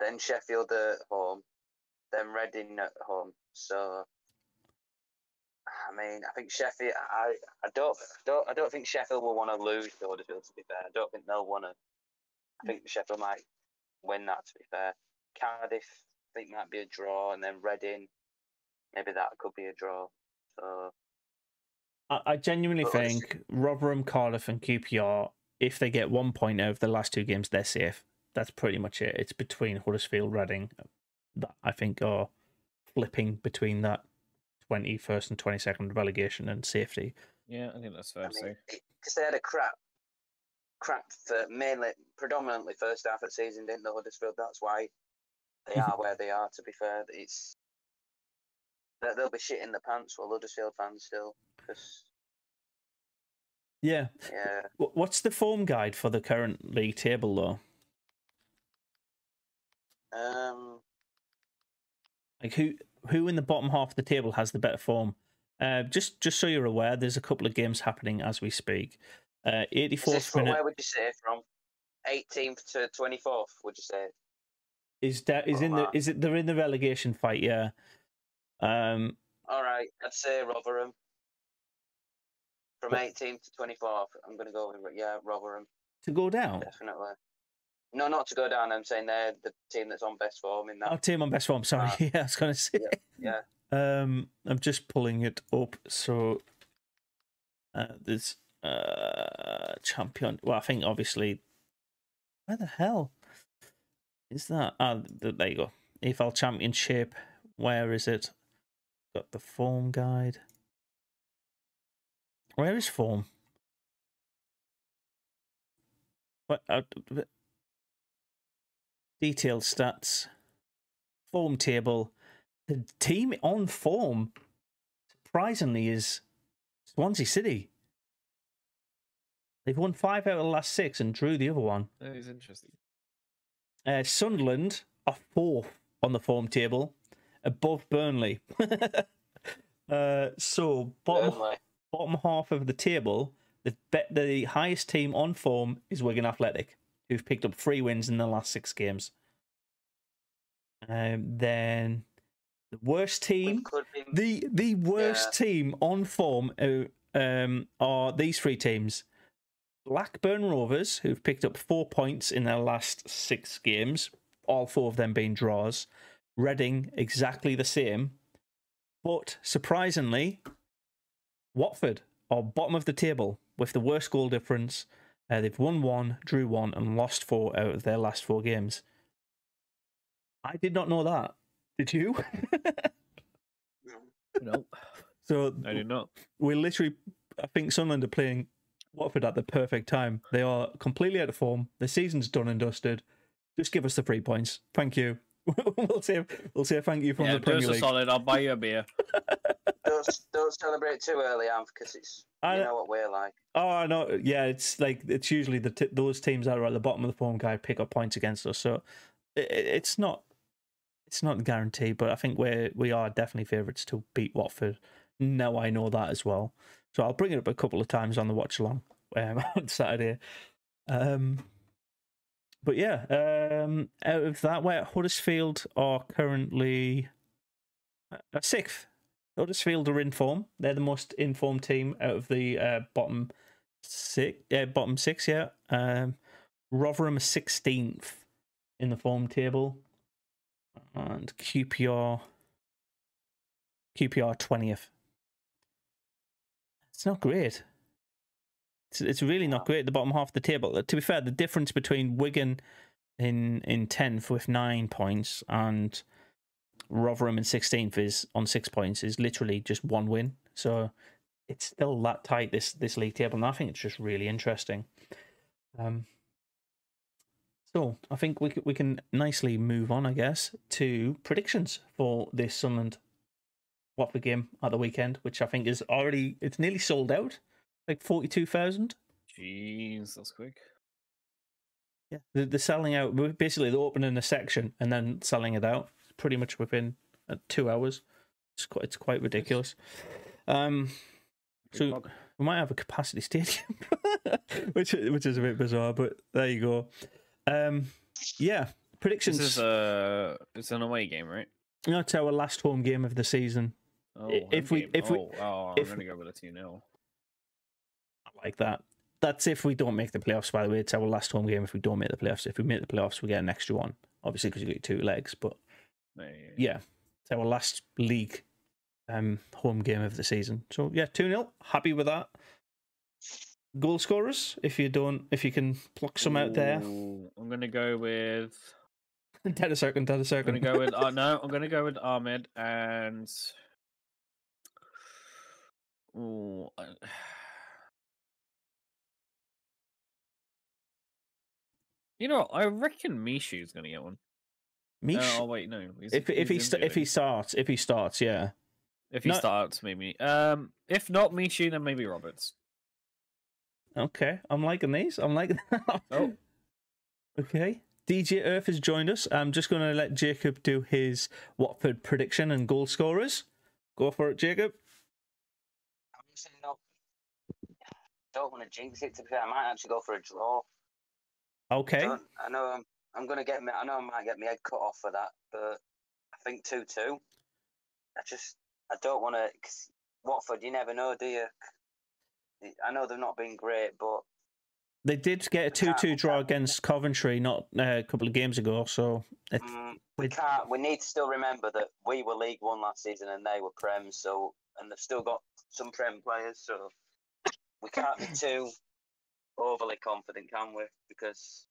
[SPEAKER 3] then Sheffield at home, then Reading at home. So, I mean, I think Sheffield. I, I don't, I don't, I don't think Sheffield will want to lose to Huddersfield. To be fair, I don't think they'll want to. I think Sheffield might win that. To be fair, Cardiff, I think might be a draw, and then Reading, maybe that could be a draw. So.
[SPEAKER 1] I, I genuinely think Rotherham, Cardiff, and QPR, if they get one point out of the last two games, they're safe. That's pretty much it. It's between Huddersfield, Reading, that I think are flipping between that 21st and 22nd relegation and safety.
[SPEAKER 2] Yeah, I think that's fair I to say.
[SPEAKER 3] Because they had a crap, crap for mainly, predominantly first half of the season, didn't they, Huddersfield? That's why they are where they are, to be fair. It's that They'll be shitting the pants for Huddersfield fans still. Cause,
[SPEAKER 1] yeah.
[SPEAKER 3] Yeah.
[SPEAKER 1] What's the form guide for the current league table, though?
[SPEAKER 3] Um,
[SPEAKER 1] like who who in the bottom half of the table has the better form? Uh, just just so you're aware, there's a couple of games happening as we speak. Uh,
[SPEAKER 3] Is this
[SPEAKER 1] 84th
[SPEAKER 3] from
[SPEAKER 1] minute
[SPEAKER 3] where would you say from? 18th to 24th, would you say?
[SPEAKER 1] is that is in the is it they're in the relegation fight? Yeah. Um,
[SPEAKER 3] All right, I'd say Rotherham. From 18th to 24th, I'm going to go with yeah Rotherham,
[SPEAKER 1] to go down.
[SPEAKER 3] definitely. No, not to go down. I'm saying they're the team that's on best form in that.
[SPEAKER 1] Our team on best form. Sorry,
[SPEAKER 3] Ah.
[SPEAKER 1] yeah, I was going to say.
[SPEAKER 3] Yeah,
[SPEAKER 1] Um, I'm just pulling it up. So uh, there's uh champion. Well, I think obviously. Where the hell is that? Ah, th- there you go. EFL Championship. Where is it? Got the form guide. Where is form? What? Uh, detailed stats. Form table the team on form, surprisingly, is Swansea City. They've won five out of the last six and drew the other one.
[SPEAKER 2] That is interesting.
[SPEAKER 1] Uh, Sunderland are fourth on the form table, above Burnley. uh, so bottom
[SPEAKER 3] Burnley.
[SPEAKER 1] bottom half of the table, the bet the highest team on form is Wigan Athletic, who've picked up three wins in the last six games. Um, then the worst team, the the worst team on form uh, um, are these three teams: Blackburn Rovers, who've picked up four points in their last six games, all four of them being draws. Reading exactly the same, but surprisingly, Watford are bottom of the table with the worst goal difference. Uh, they've won one, drew one, and lost four out of their last four games. I did not know that. Did you?
[SPEAKER 2] No,
[SPEAKER 1] so
[SPEAKER 2] I did not.
[SPEAKER 1] we're literally, I think Sunderland are playing Watford at the perfect time. They are completely out of form. The season's done and dusted. Just give us the three points. Thank you. we'll say we'll say thank you from
[SPEAKER 2] yeah,
[SPEAKER 1] the
[SPEAKER 2] do
[SPEAKER 1] Premier
[SPEAKER 2] us
[SPEAKER 1] League.
[SPEAKER 2] solid. I'll buy you a beer.
[SPEAKER 3] don't, don't celebrate too early, Am, because it's
[SPEAKER 1] I-
[SPEAKER 3] you know what we're like.
[SPEAKER 1] Oh I know. yeah, it's like it's usually the t- those teams that are at the bottom of the form guide pick up points against us. So it, it's not it's not guaranteed, but I think we're we are definitely favourites to beat Watford. Now I know that as well, so I'll bring it up a couple of times on the watch along um, on Saturday. Um, but yeah, um, out of that, where Huddersfield are currently uh, sixth. Huddersfield are in form. They're the most informed team out of the uh, bottom six. Yeah, bottom six. Yeah. Um, Rotherham sixteenth in the form table, and QPR QPR twentieth. It's not great. It's, it's really not great at the bottom half of the table. To be fair, the difference between Wigan in in tenth with nine points and Rotherham in sixteenth is on six points is literally just one win. So it's still that tight this this league table, and I think it's just really interesting. Um, so I think we we can nicely move on, I guess, to predictions for this Sunderland Watford game at the weekend, which I think is already it's nearly sold out, like forty two thousand.
[SPEAKER 2] Jeez, that's quick.
[SPEAKER 1] Yeah, they're, they're selling out. Basically, they're opening a section and then selling it out pretty much within uh, two hours. It's quite it's quite ridiculous. Um, So- we might have a capacity stadium, which which is a bit bizarre, but there you go. Um, yeah, predictions.
[SPEAKER 2] this is a it's an away game, right?
[SPEAKER 1] That's our last home game of the season.
[SPEAKER 2] Oh,
[SPEAKER 1] if we-
[SPEAKER 2] game.
[SPEAKER 1] if we-
[SPEAKER 2] oh, oh,
[SPEAKER 1] if
[SPEAKER 2] I'm gonna go with a two 0
[SPEAKER 1] I like that. That's if we don't make the playoffs. By the way, it's our last home game. If we don't make the playoffs, if we make the playoffs, we get an extra one. Obviously, because you get two legs. But yeah, it's our last league um, home game of the season. So yeah, two 0 Happy with that. Goal scorers, if you don't, if you can pluck some out there.
[SPEAKER 2] I'm gonna go with.
[SPEAKER 1] dead a second, dead a
[SPEAKER 2] I'm gonna go with. Uh, no, I'm gonna go with Amad and. Ooh, I- You know, what, I reckon Michut's gonna get one.
[SPEAKER 1] Mish,
[SPEAKER 2] Oh wait, no. he's-
[SPEAKER 1] if if he st- if he starts, if he starts, yeah.
[SPEAKER 2] if he
[SPEAKER 1] no-
[SPEAKER 2] starts, maybe. Um, if not Michut, then maybe Roberts.
[SPEAKER 1] Okay, I'm liking these. I'm liking.
[SPEAKER 2] Oh.
[SPEAKER 1] Okay. DJ Earth has joined us. I'm just going to let Jacob do his Watford prediction and goal scorers. Go for it, Jacob.
[SPEAKER 3] Saying no. don't want to jinx it. To be fair, I might actually go for a draw.
[SPEAKER 1] Okay.
[SPEAKER 3] Don't- I know I'm, I'm going to get me. I know I might get my head cut off for that, but I think two two. I just I don't want to. Watford, you never know, do you? I know they've not been great, but
[SPEAKER 1] They did get a two-two draw against Coventry not uh, a couple of games ago, so it,
[SPEAKER 3] mm, we can't. We need to still remember that we were League One last season and they were Prem. So and they've still got some Prem players. So we can't be too overly confident, can we? Because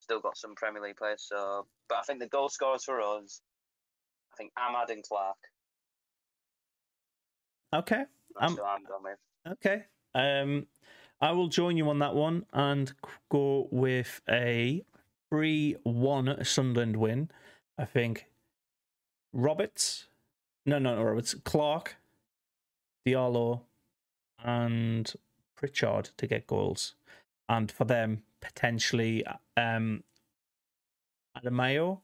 [SPEAKER 3] still got some Premier League players. So, but I think the goal scorers for us, I think Amad and Clarke.
[SPEAKER 1] okay.
[SPEAKER 3] That's
[SPEAKER 1] Um,
[SPEAKER 3] I'm going with.
[SPEAKER 1] Okay. Um, I will join you on that one and go with a 3 1 Sunderland win. I think Roberts, no, no, no, Roberts, Clarke, Diallo, and Pritchard to get goals. And for them, potentially um, Adamayo,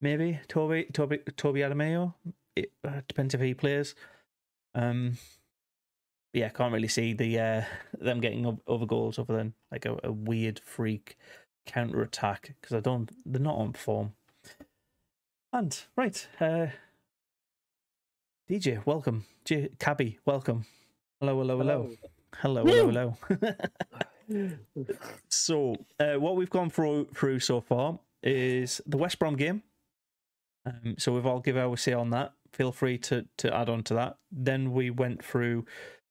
[SPEAKER 1] maybe Toby, Toby, Toby Adamayo. It uh, depends if he plays. Um, yeah, I can't really see the uh, them getting o- other goals other than like a, a weird freak counter attack because I don't they're not on form. And right, uh, DJ, welcome. J- Cabby, welcome. Hello, hello, hello, hello, hello, hello. so, uh, what we've gone through through so far is the West Brom game. Um, so we've all give our say on that. Feel free to to add on to that. Then we went through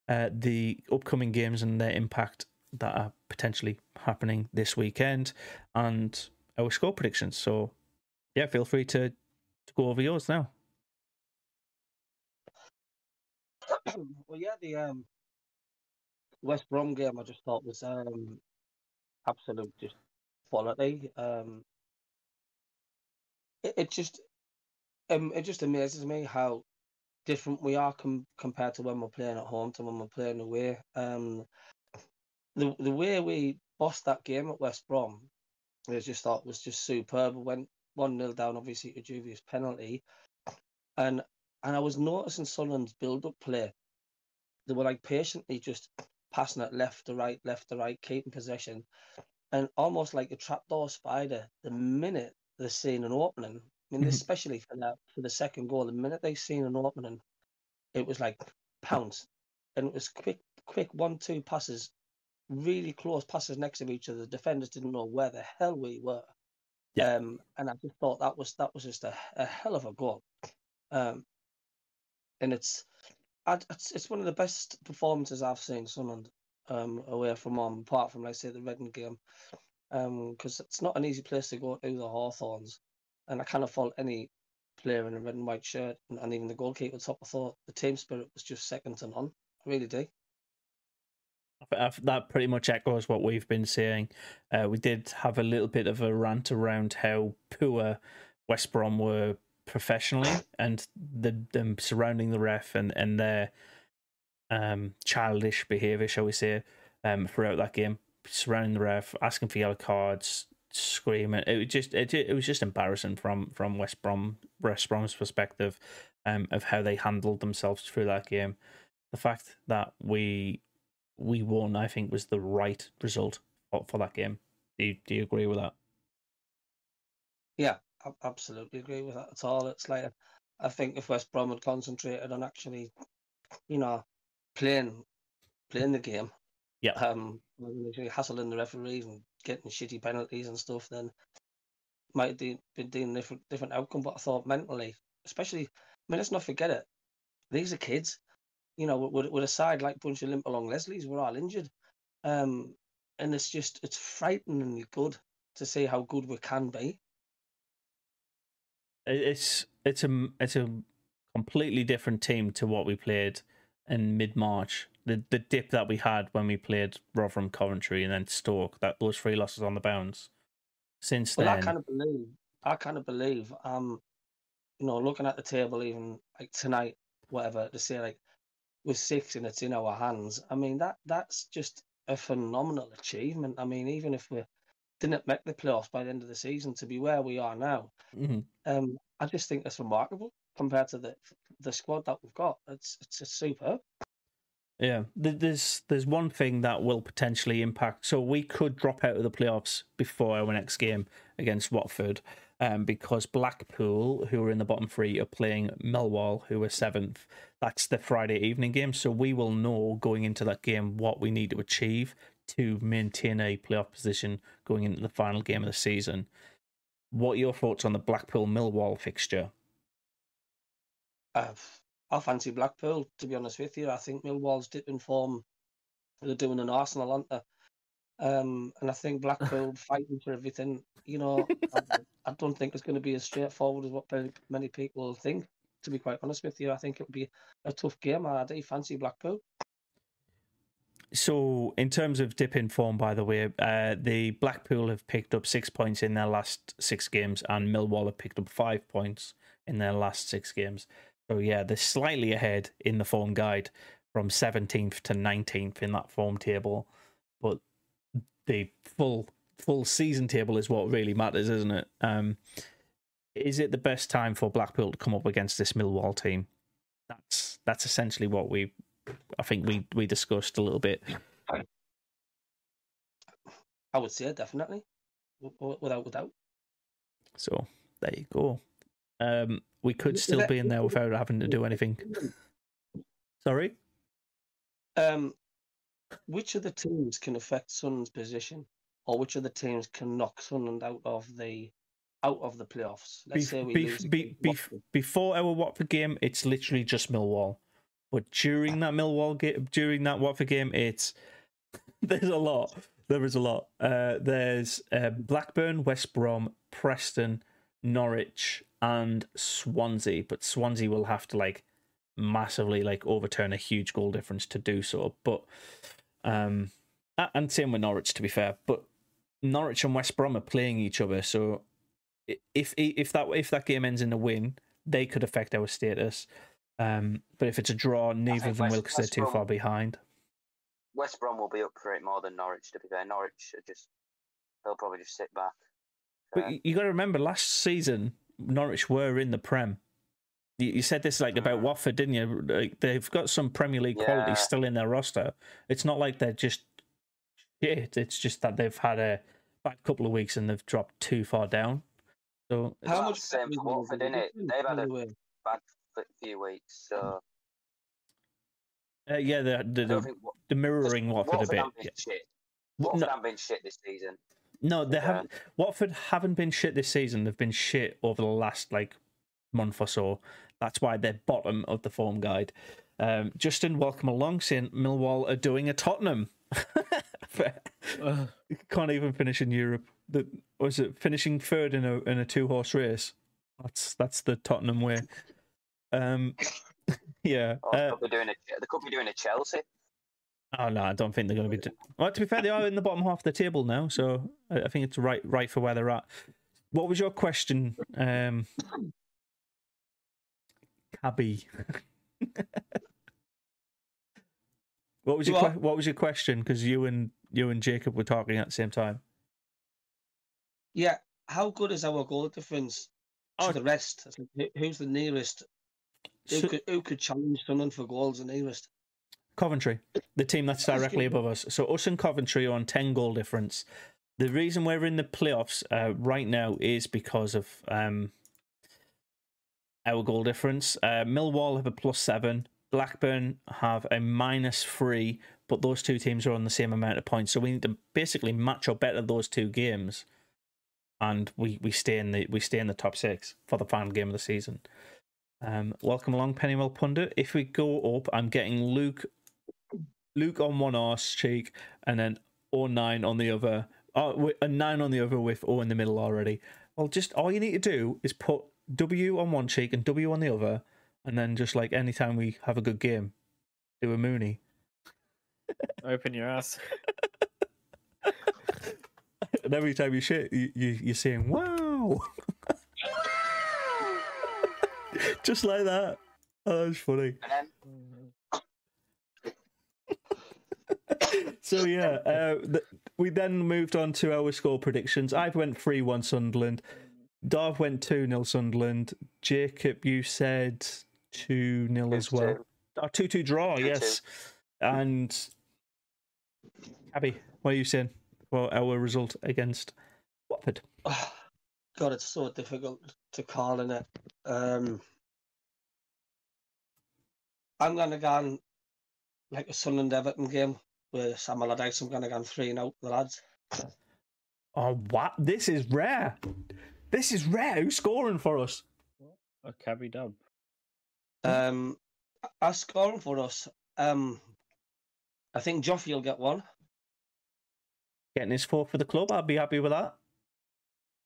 [SPEAKER 1] uh, the upcoming games and their impact that are potentially happening this weekend, and our score predictions. So, yeah, feel free to to go over yours now.
[SPEAKER 4] well, yeah, the um, West Brom game I just thought was um, absolute just quality. Um, it, it just um, it just amazes me how different we are com- compared to when we're playing at home to when we're playing away. Um, the the way we bossed that game at West Brom, I just thought was just superb. We went one 0 down, obviously to Juvia's penalty, and and I was noticing Sunderland's build up play. They were like patiently just passing it left to right, left to right, keeping possession, and almost like a trapdoor spider. The minute they're seeing an opening, I mean,
[SPEAKER 1] Mhm.
[SPEAKER 4] especially for that for the second goal, the minute they seen an opening, it was like pounce, and it was quick, quick one-two passes, really close passes next to each other. The defenders didn't know where the hell we were.
[SPEAKER 1] Yeah.
[SPEAKER 4] Um, and I just thought that was that was just a, a hell of a goal. Um, and it's, it's it's one of the best performances I've seen Sunderland um away from home, apart from like say the Reading game, um because it's not an easy place to go to the Hawthorns, and I of fault any player in a red and white shirt, and, and even the goalkeeper top. I thought the team spirit was just second to none. I really do.
[SPEAKER 1] That pretty much echoes what we've been saying. Uh, we did have a little bit of a rant around how poor West Brom were professionally and the them surrounding the ref and, and their um, childish behaviour, shall we say, um, throughout that game, surrounding the ref, asking for yellow cards, screaming. It was just it, it was just embarrassing from from West Brom West Brom's perspective, um, of how they handled themselves through that game. The fact that we we won, I think, was the right result for, for that game. Do you, do you agree with that?
[SPEAKER 4] Yeah, I absolutely agree with that at all. It's like I think if West Brom had concentrated on actually, you know, playing playing the game,
[SPEAKER 1] Yeah.
[SPEAKER 4] um, rather than actually hassling the referees and getting shitty penalties and stuff, then might have been a different different outcome. But I thought mentally, especially, I mean, let's not forget it. These are kids, you know, with, with a side like bunch of limp along Leslie's, we're all injured, um, and it's just it's frighteningly good to see how good we can be.
[SPEAKER 1] It- It's it's a it's a completely different team to what we played in mid March. The the dip that we had when we played Rotherham, Coventry, and then Stoke. That those three losses on the bounce. Since
[SPEAKER 4] Well,
[SPEAKER 1] then,
[SPEAKER 4] I kind of believe, I kind of believe, um, you know, looking at the table, even like tonight, whatever, to say like we're six and it's in our hands. I mean, that that's just a phenomenal achievement. I mean, even if we didn't make the playoffs by the end of the season, to be where we are now,
[SPEAKER 1] Mhm.
[SPEAKER 4] um, I just think that's remarkable compared to the the squad that we've got. It's it's, it's superb.
[SPEAKER 1] Yeah, there's there's one thing that will potentially impact. So we could drop out of the playoffs before our next game against Watford, um, because Blackpool, who are in the bottom three, are playing Millwall, who are seventh. That's the Friday evening game, so we will know going into that game what we need to achieve to maintain a playoff position going into the final game of the season. What are your thoughts on the Blackpool Millwall fixture?
[SPEAKER 4] Uh, I fancy Blackpool, to be honest with you. I think Millwall's dipping form. They're doing an Arsenal, aren't they? Um, and I think Blackpool fighting for everything. You know, I, I don't think it's going to be as straightforward as what many people think. To be quite honest with you, I think it'll be a tough game. I do fancy Blackpool.
[SPEAKER 1] So, in terms of dip in form, by the way, uh, the Blackpool have picked up six points in their last six games, and Millwall have picked up five points in their last six games. So, yeah, they're slightly ahead in the form guide from 17th to 19th in that form table. But the full full season table is what really matters, isn't it? Um, is it the best time for Blackpool to come up against this Millwall team? That's that's essentially what we I think we we discussed a little bit.
[SPEAKER 4] I would say definitely, without without.
[SPEAKER 1] So there you go. Um, we could still
[SPEAKER 4] that-
[SPEAKER 1] be in there without having to do anything. Sorry.
[SPEAKER 4] Um, which of the teams can affect Sun's position, or which of the teams can knock Sunderland out of the out of the playoffs? Let's
[SPEAKER 1] Bef-
[SPEAKER 4] say we
[SPEAKER 1] bef-
[SPEAKER 4] lose
[SPEAKER 1] be- before our Watford game, it's literally just Millwall. But during that Millwall game, during that Watford game, it's there's a lot. There is a lot. Uh, there's uh, Blackburn, West Brom, Preston, Norwich, and Swansea. But Swansea will have to like massively like overturn a huge goal difference to do so. But um, and same with Norwich to be fair. But Norwich and West Brom are playing each other, so if if that if that game ends in a win, they could affect our status. Um, but if it's a draw, neither of them will because they're too
[SPEAKER 3] Brom-
[SPEAKER 1] far behind.
[SPEAKER 3] West Brom will be up for it more than Norwich. To be fair, Norwich are just they'll probably just sit back.
[SPEAKER 1] But
[SPEAKER 3] Um,
[SPEAKER 1] you, you got to remember, last season Norwich were in the Prem. You, you said this like about
[SPEAKER 3] Mm.
[SPEAKER 1] Watford, didn't you? Like they've got some Premier League quality still in their roster. It's not like they're just shit. It's just that they've had a bad couple of weeks and they've dropped too far down. So
[SPEAKER 3] How much same
[SPEAKER 4] better
[SPEAKER 3] for
[SPEAKER 4] is
[SPEAKER 3] Watford,
[SPEAKER 4] the
[SPEAKER 3] innit?
[SPEAKER 4] difference,
[SPEAKER 3] They've had a- bad f- few weeks, so
[SPEAKER 1] uh, yeah, they're,
[SPEAKER 3] I
[SPEAKER 1] they're,
[SPEAKER 3] think Wa-
[SPEAKER 1] mirroring Watford a bit.
[SPEAKER 3] haven't been
[SPEAKER 1] Yeah.
[SPEAKER 3] shit. Watford
[SPEAKER 1] no-
[SPEAKER 3] haven't been shit this season.
[SPEAKER 1] No, they
[SPEAKER 3] Yeah.
[SPEAKER 1] haven't. Watford haven't been shit this season. They've been shit over the last like month or so. That's why they're bottom of the form guide. Um, Justin, welcome along. Saying Millwall are doing a Tottenham. Can't even finish in Europe. The was it finishing third in a in a two horse race? That's that's the Tottenham way. Um, yeah.
[SPEAKER 3] Or they
[SPEAKER 1] Uh,
[SPEAKER 3] could be doing a they could be doing a Chelsea.
[SPEAKER 1] Oh no, I don't think they're going to be. Do- well, to be fair, they are in the bottom half of the table now, so I I think it's right, right for where they're at. What was your question, um, Cabby? what was your
[SPEAKER 4] What?
[SPEAKER 1] que- What was your question? Because you and you and Jacob were talking at the same time.
[SPEAKER 4] Yeah, how good is our goal difference to
[SPEAKER 1] Oh.
[SPEAKER 4] the rest? It's like, who- Who's the nearest? Who
[SPEAKER 1] So-
[SPEAKER 4] could who could challenge someone for goals? The nearest.
[SPEAKER 1] Coventry, the team that's directly above us. So us and Coventry are on ten goal difference. The reason we're in the playoffs uh, right now is because of um, our goal difference. Uh, Millwall have a plus seven. Blackburn have a minus three, but those two teams are on the same amount of points. So we need to basically match or better those two games, and we, we stay in the we stay in the top six for the final game of the season. Um, welcome along, Pennywell Pundit. If we go up, I'm getting Luke Luke on one arse cheek, and then O'Nien on the other. Oh, a nine on the other with O in the middle already. Well, just all you need to do is put W on one cheek and W on the other, and then just like anytime we have a good game, do a Mooney.
[SPEAKER 2] Open your ass.
[SPEAKER 1] And every time you shit, you, you you're saying wow, just like that. Oh, that's funny.
[SPEAKER 3] And then
[SPEAKER 1] so yeah, uh, th- we then moved on to our score predictions. I went three one Sunderland. Darv went two 0 Sunderland. Jacob, you said two 0 as well.
[SPEAKER 3] two.
[SPEAKER 1] Oh, two two draw.
[SPEAKER 3] Two-two.
[SPEAKER 1] yes. And Abby, what are you saying for our result against Watford?
[SPEAKER 4] God, it's so difficult to call in it. Um, I'm gonna go on like a Sunderland Everton game with Sam Allardyce. I'm gonna go on three and out the lads.
[SPEAKER 1] Oh, what? This is rare. This is rare. Who's scoring for us?
[SPEAKER 2] A cabby dub.
[SPEAKER 4] Um, are scoring for us. Um, I think Joffrey will get one.
[SPEAKER 1] Getting his fourth for the club. I'd be happy with that.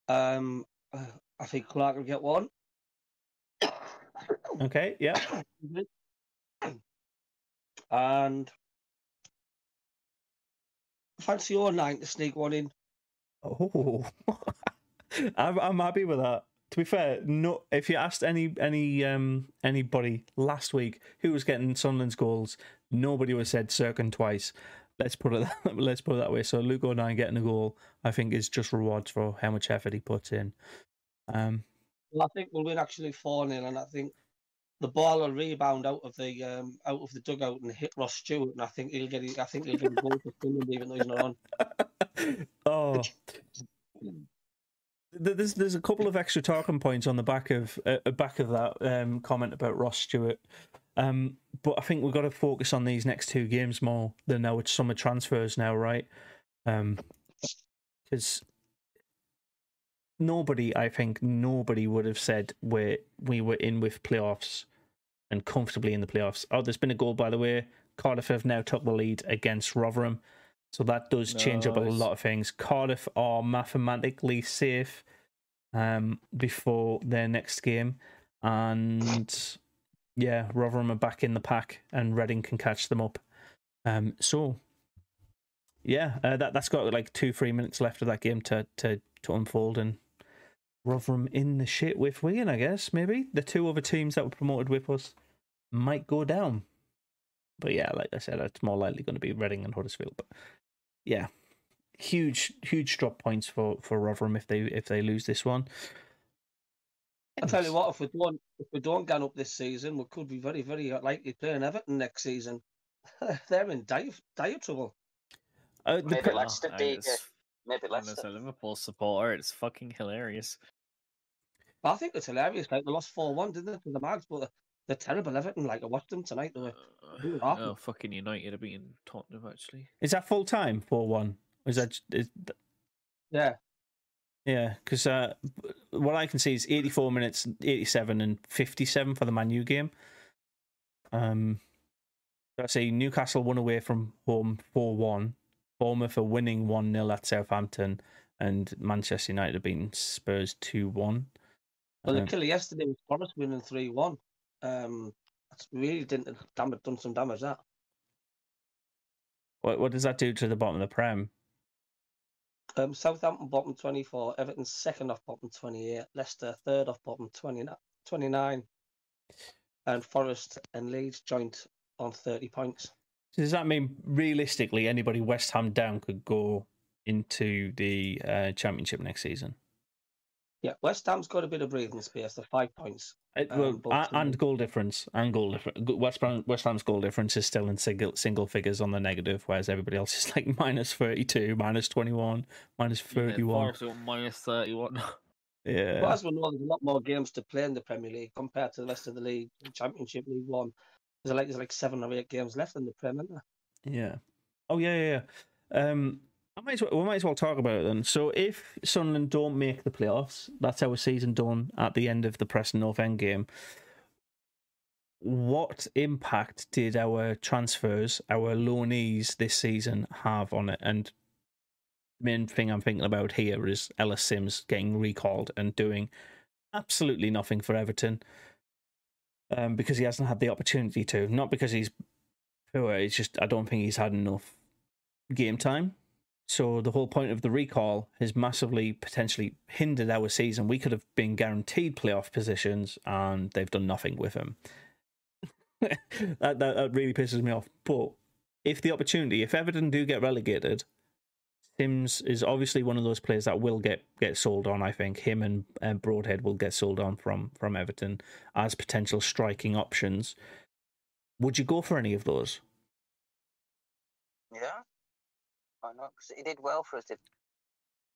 [SPEAKER 4] Um, uh, I think Clarke will get one.
[SPEAKER 1] Okay, yeah.
[SPEAKER 4] and fancy your nine to sneak one in.
[SPEAKER 1] Oh, I'm I'm happy with that. To be fair, no. If you asked any any um anybody last week who was getting Sunderland's goals, nobody would have said Cirkin twice. Let's put it that, let's put it that way. So Luke O'Nien getting a goal, I think, is just rewards for how much effort he puts in. Um,
[SPEAKER 4] Well, I think we'll win actually four 0 and I think the ball will rebound out of the um, out of the dugout and hit Ross Stewart, and I think he'll get. I think he'll get a goal for Sunderland even though he's not on.
[SPEAKER 1] oh, there's there's a couple of extra talking points on the back of uh, uh, back of that um, comment about Ross Stewart. Um, but I think we've got to focus on these next two games more than our summer transfers now, right? Because nobody, I think, nobody would have said we we were in with playoffs and comfortably in the playoffs. Oh, there's been a goal, by the way. Cardiff have now took the lead against Rotherham. So that does change up a lot of things. Cardiff are mathematically safe um, before their next game. And yeah, Rotherham are back in the pack and Reading can catch them up. Um, so yeah, uh, that, that's got like two, three minutes left of that game to, to, to unfold. And Rotherham in the shit with Wigan, I guess, maybe. The two other teams that were promoted with us might go down. But yeah, like I said, it's more likely going to be Reading and Huddersfield. But yeah, huge, huge drop points for for Rotherham if they if they lose this one.
[SPEAKER 4] I tell you what, if we don't if we don't get up this season, we could be very very likely playing Everton next season. They're in dire, dire trouble.
[SPEAKER 1] Uh, the
[SPEAKER 3] Maybe
[SPEAKER 1] pre-
[SPEAKER 3] Leicester
[SPEAKER 2] and
[SPEAKER 3] beat
[SPEAKER 2] it's-
[SPEAKER 3] maybe
[SPEAKER 2] and as
[SPEAKER 3] Leicester.
[SPEAKER 2] a Liverpool supporter, it's fucking hilarious.
[SPEAKER 4] But I think it's hilarious. Like they lost four one, didn't they, to the Mags? But they're terrible Everton. Like I watched them tonight. They were Who are
[SPEAKER 2] no, fucking United have beaten Tottenham actually.
[SPEAKER 1] is that full time four one? Is that
[SPEAKER 4] yeah.
[SPEAKER 1] yeah? Because uh, what I can see is eighty four minutes, eighty seven, and fifty seven for the Man U game. Um, I say Newcastle won away from home four one. Bournemouth are winning one 0 at Southampton, and Manchester United have beaten Spurs two one.
[SPEAKER 4] Well, the
[SPEAKER 1] Um,
[SPEAKER 4] killer yesterday was Forest winning three one. Um, that's really didn't damage done some damage that.
[SPEAKER 1] What what does that do to the bottom of the prem?
[SPEAKER 4] Um, Southampton bottom twenty four, Everton second off bottom twenty eight, Leicester third off bottom 20, 29, and Forest and Leeds joint on thirty points.
[SPEAKER 1] Does that mean realistically anybody West Ham down could go into the uh, championship next season?
[SPEAKER 4] Yeah, West Ham's got a bit of breathing space. They're five points.
[SPEAKER 1] Uh,
[SPEAKER 4] Um,
[SPEAKER 1] well,
[SPEAKER 4] but,
[SPEAKER 1] a- and
[SPEAKER 4] um,
[SPEAKER 1] goal difference, and goal difference. West Ham, West Ham's goal difference is still in single single figures on the negative, whereas everybody else is like minus thirty two, minus twenty one, minus thirty one.
[SPEAKER 2] Forest got minus thirty one.
[SPEAKER 1] Yeah,
[SPEAKER 4] But as we know, there's a lot more games to play in the Premier League compared to the rest of the league. Championship League One, there's like there's like seven or eight games left in the Premier. Isn't there?
[SPEAKER 1] Yeah. Oh yeah, yeah. yeah. Um, I might as well, we might as well talk about it then. So if Sunderland don't make the playoffs, that's our season done at the end of the Preston North End game. What impact did our transfers, our loanees this season have on it? And the main thing I'm thinking about here is Ellis Simms getting recalled and doing absolutely nothing for Everton. Um, because he hasn't had the opportunity to, not because he's poor. It's just I don't think he's had enough game time. So the whole point of the recall has massively potentially hindered our season. We could have been guaranteed playoff positions, and they've done nothing with him. that, that that really pisses me off. But if the opportunity, if Everton do get relegated, Simms is obviously one of those players that will get get sold on. I think him and, and Broadhead will get sold on from from Everton as potential striking options. Would you go for any of those?
[SPEAKER 3] Yeah, I know. 'cause he did well for us. Did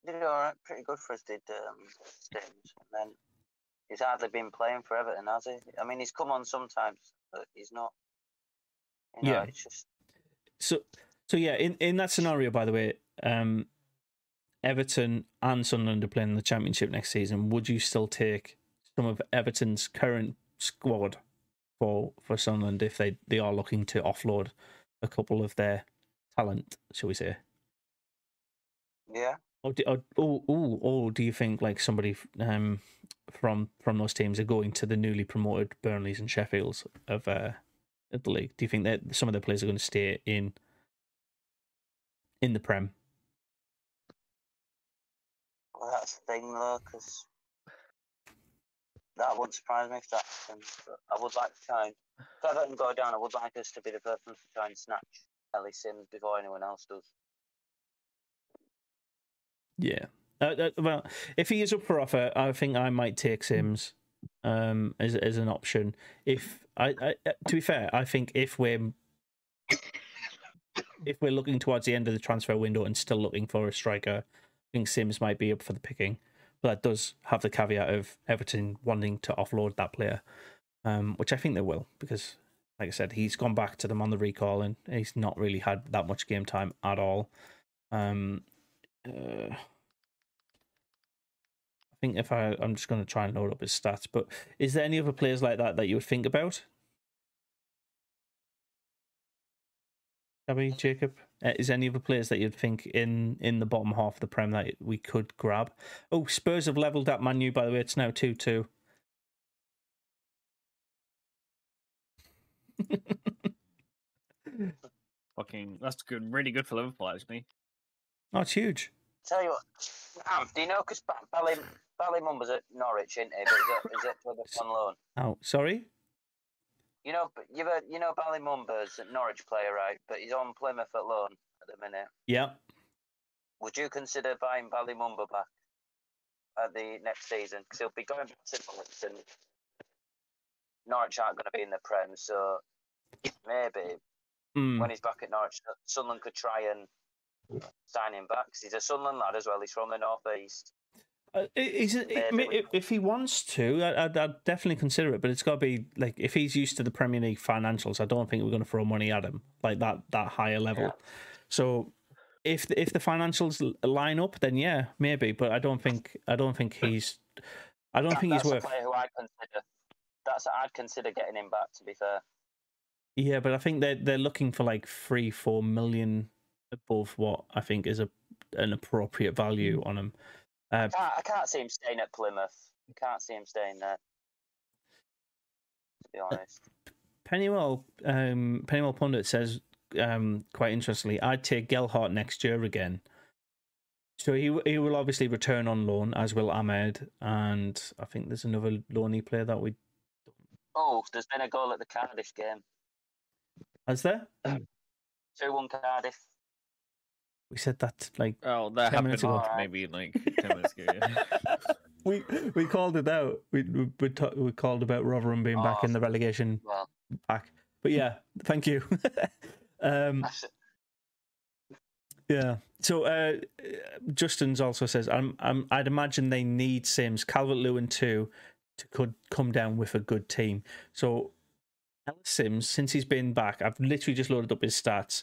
[SPEAKER 3] did all right, pretty good for us. Did um, Simms, and then he's hardly been playing for Everton, has he? I mean, he's come on sometimes, but he's not. You know,
[SPEAKER 1] Yeah.
[SPEAKER 3] it's just
[SPEAKER 1] So, so yeah, in, in that scenario, by the way, um, Everton and Sunderland are playing in the Championship next season. Would you still take some of Everton's current squad for for Sunderland if they, they are looking to offload a couple of their talent, shall we say?
[SPEAKER 3] yeah.
[SPEAKER 1] Or do, or, or, or, or do you think like somebody um, from from those teams are going to the newly promoted Burnleys and Sheffields of uh, the league? Do you think that some of their players are going to stay in in the Prem?
[SPEAKER 3] That's the thing, though, because that wouldn't surprise me if that happened. But I would like to try and, if Everton go down, I would like us to be the person to try and snatch Ellie Simms before anyone else does.
[SPEAKER 1] Yeah. Uh, uh, well, if he is up for offer, I think I might take Simms um, as as an option. If I, I, uh, to be fair, I think if we're if we're looking towards the end of the transfer window and still looking for a striker, think Simms might be up for the picking. But that does have the caveat of Everton wanting to offload that player, um, which I think they will because, like I said, he's gone back to them on the recall and he's not really had that much game time at all. Um, uh, I think if I, I'm just going to try and load up his stats. But is there any other players like that that you would think about? Gabby, Jacob, uh, is there any other players that you'd think in in the bottom half of the prem that we could grab? Oh, Spurs have leveled at Manu. By the way, it's now two two.
[SPEAKER 2] Fucking, that's good. Really good for Liverpool, actually.
[SPEAKER 1] Oh, it's huge.
[SPEAKER 3] Tell you what, Am, do you know, because Bally, Ballymum was at Norwich, isn't he? But he's at, he's at Plymouth on loan.
[SPEAKER 1] Oh, sorry.
[SPEAKER 3] You know, you know, you know Bali Mumba's a Norwich player, right? But he's on Plymouth at loan at the minute.
[SPEAKER 1] Yeah.
[SPEAKER 3] Would you consider buying Bali Mumba back at the next season? Because he'll be going back to Norwich and Norwich aren't going to be in the Prem, so maybe
[SPEAKER 1] Hmm.
[SPEAKER 3] when he's back at Norwich, Sunderland could try and sign him back. Cause he's a Sunderland lad as well. He's from the northeast.
[SPEAKER 1] Uh, is it, if, if he wants to, I'd, I'd definitely consider it. But it's got to be like if he's used to the Premier League financials, I don't think we're going to throw money at him like that that higher level.
[SPEAKER 3] Yeah.
[SPEAKER 1] So if the, if the financials line up, then yeah, maybe. But I don't think I don't think he's I don't
[SPEAKER 3] That-
[SPEAKER 1] think he's
[SPEAKER 3] that's
[SPEAKER 1] worth.
[SPEAKER 3] a player who I'd consider. That's I'd consider getting him back. To be fair,
[SPEAKER 1] Yeah, but I think they're they're looking for like three four million above what I think is a an appropriate value on him. Uh,
[SPEAKER 3] I can't, I can't see him staying at Plymouth. I can't see him staying there. To be honest,
[SPEAKER 1] Pennywell, um, Pennywell Pundit says um, quite interestingly, I'd take Gelhardt next year again. So he he will obviously return on loan, as will Amad, and I think there's another loanee player that we
[SPEAKER 3] oh, there's been a goal at the Cardiff game.
[SPEAKER 1] has there.
[SPEAKER 3] Two one Cardiff.
[SPEAKER 1] We said that like
[SPEAKER 2] Oh, that
[SPEAKER 1] 10
[SPEAKER 2] happened
[SPEAKER 1] minutes ago.
[SPEAKER 2] Maybe like 10 minutes ago. Yeah.
[SPEAKER 1] we we called it out. We we we, ta- we called about Rotherham being back
[SPEAKER 3] Oh.
[SPEAKER 1] in the relegation
[SPEAKER 3] Well,
[SPEAKER 1] pack. But yeah, thank you. um. Yeah. So uh, Justin's also says, I'm, I'm, I'd imagine they need Simms, Calvert Lewin too, to could come down with a good team. So Ellis Simms, since he's been back, I've literally just loaded up his stats.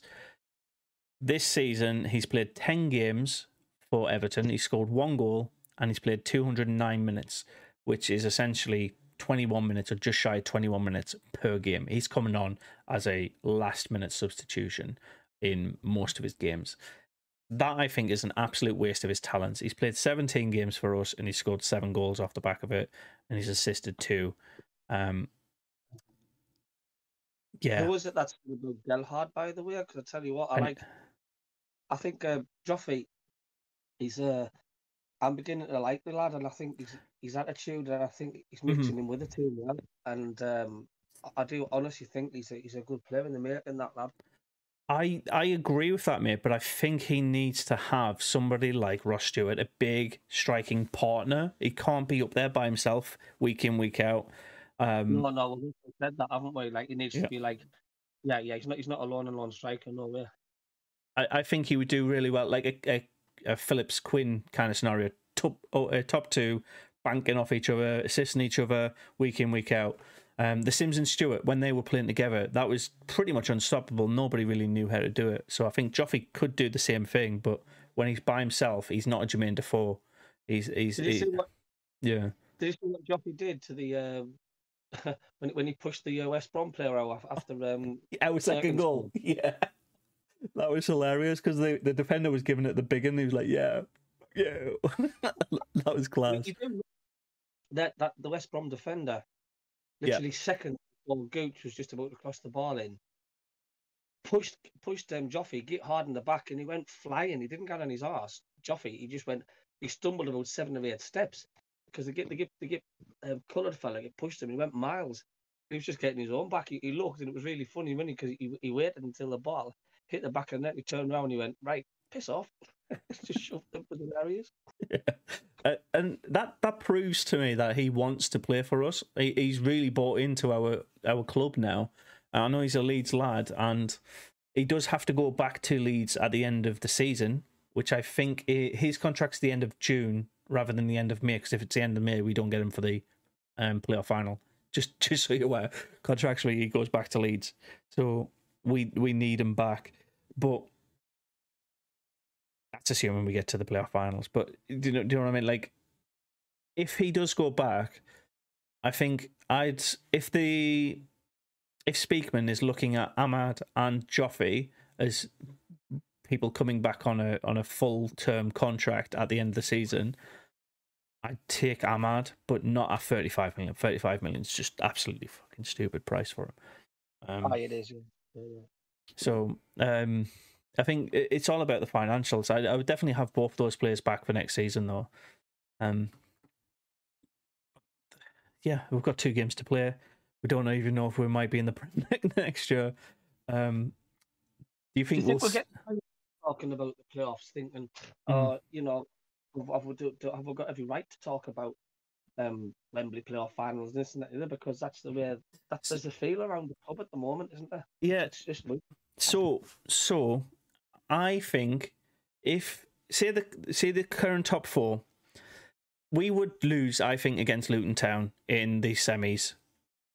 [SPEAKER 1] This season, he's played 10 games for Everton. He scored one goal and he's played 209 minutes, which is essentially 21 minutes or just shy of 21 minutes per game. He's coming on as a last minute substitution in most of his games. That I think is an absolute waste of his talents. He's played 17 games for us and he scored seven goals off the back of it, and he's assisted two. Um, yeah,
[SPEAKER 4] Who was it that's about Gelhardt, by the way? Because I tell you what, I
[SPEAKER 1] And-
[SPEAKER 4] like. I think uh, Joffrey, he's uh, I'm beginning to like the lad, and I think his his attitude, and I think he's
[SPEAKER 1] Mhm.
[SPEAKER 4] mixing him with the team well. And um, I- I do honestly think he's a he's a good player in the making. That lad.
[SPEAKER 1] I I agree with that, mate. But I think he needs to have somebody like Ross Stewart, a big striking partner. He can't be up there by himself week in week out. Um,
[SPEAKER 4] No, no, we've said that, haven't we? Like he needs
[SPEAKER 1] Yeah.
[SPEAKER 4] to be like, yeah, yeah. He's not he's not a lone and lone striker, no way.
[SPEAKER 1] I, I think he would do really well, like a, a, a Phillips Quinn kind of scenario. Top oh, uh, top two, banking off each other, assisting each other week in week out. Um, the Simms and Stewart, when they were playing together, that was pretty much unstoppable. Nobody really knew how to do it. So I think Joffy could do the same thing, but when he's by himself, he's not a Jermaine Defoe. He's he's
[SPEAKER 4] Did
[SPEAKER 1] he-
[SPEAKER 4] what?
[SPEAKER 1] yeah.
[SPEAKER 4] Did you see what Joffy did to the um, when when he pushed the uh, West Brom player out after um,
[SPEAKER 1] Our Second goal. Yeah. That was hilarious because the, the defender was giving it the big one. He was like, yeah, yeah. that was class.
[SPEAKER 4] That that the West Brom defender, literally second while Gooch was just about to cross the ball in, pushed pushed um, Joffy, Gelhardt in the back, and he went flying. He didn't get on his arse. Joffy, he just went. He stumbled about seven or eight steps because the get the get the get um, coloured fella get pushed him. He went miles. He was just getting his own back. He, he looked, and it was really funny, when because he, he waited until the ball hit the back of the net. He turned around, and he went right, piss off. just shoved him for the areas.
[SPEAKER 1] Uh, and that that proves to me that he wants to play for us. He, he's really bought into our our club now. I know he's a Leeds lad, and he does have to go back to Leeds at the end of the season, which I think i his contract's the end of June rather than the end of May. Because if it's the end of May, we don't get him for the um, playoff final. Just just so you're aware, contractually he goes back to Leeds, so we we need him back. But that's assuming we get to the playoff finals. But do you know, do you know what I mean? Like, if he does go back, I think I'd if the if Speakman is looking at Amad and Joffy as people coming back on a on a full term contract at the end of the season, I'd take Amad, but not at thirty five million. Thirty five million is just absolutely fucking stupid price for him. Um,
[SPEAKER 4] Oh, it is. Yeah.
[SPEAKER 1] So um, I think it's all about the financials. I, I would definitely have both those players back for next season, though. Um, yeah, we've got two games to play. We don't even know if we might be in the next year. Um, do you
[SPEAKER 4] Do
[SPEAKER 1] think,
[SPEAKER 4] you think
[SPEAKER 1] we'll?
[SPEAKER 4] getting talking about the playoffs, thinking,
[SPEAKER 1] Mm.
[SPEAKER 4] uh, you know, have, we, do, do- have we got every right to talk about um, Wembley playoff finals, this and that, because that's the way that's there's a feel around the pub at the moment, isn't there?
[SPEAKER 1] Yeah,
[SPEAKER 4] It's just.
[SPEAKER 1] So, so I think if say the say the current top four, we would lose. I think against Luton Town in the semis,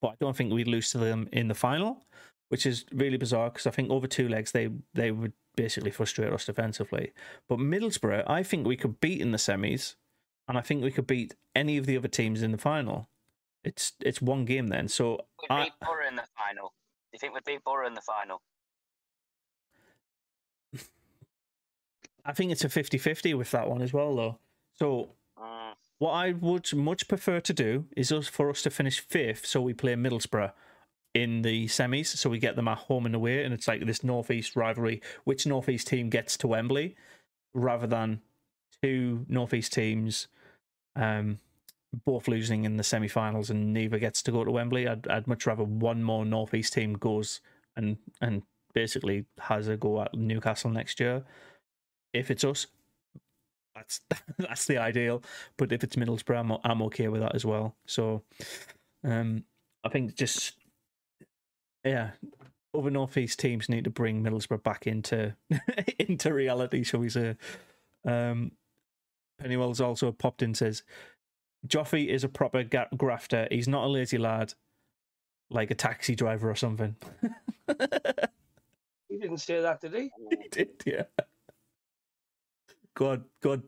[SPEAKER 1] but I don't think we'd lose to them in the final, which is really bizarre because I think over two legs they they would basically frustrate us defensively. But Middlesbrough, I think we could beat in the semis, and I think we could beat any of the other teams in the final. It's it's one game then, so
[SPEAKER 3] We
[SPEAKER 1] I,
[SPEAKER 3] beat Boro in the final. Do you think we'd beat Boro in the final?
[SPEAKER 1] I think it's a 50-50 with that one as well, though. So
[SPEAKER 3] Mm,
[SPEAKER 1] What I would much prefer to do is us for us to finish fifth, so we play Middlesbrough in the semis, so we get them at home and away, and it's like this northeast rivalry. Which northeast team gets to Wembley, rather than two northeast teams, um, both losing in the semi-finals and neither gets to go to Wembley. I'd I'd much rather one more northeast team goes and and basically has a go at Newcastle next year. If it's us, that's that's the ideal. But if it's Middlesbrough, I'm, I'm okay with that as well. So, um, I think just yeah, other northeast teams need to bring Middlesbrough back into into reality, shall we say? Um, Pennywell's also popped in says, Joffrey is a proper ga- grafter. He's not a lazy lad, like a taxi driver or something.
[SPEAKER 4] He didn't say that, did he?
[SPEAKER 1] he did, yeah. Go on, go on.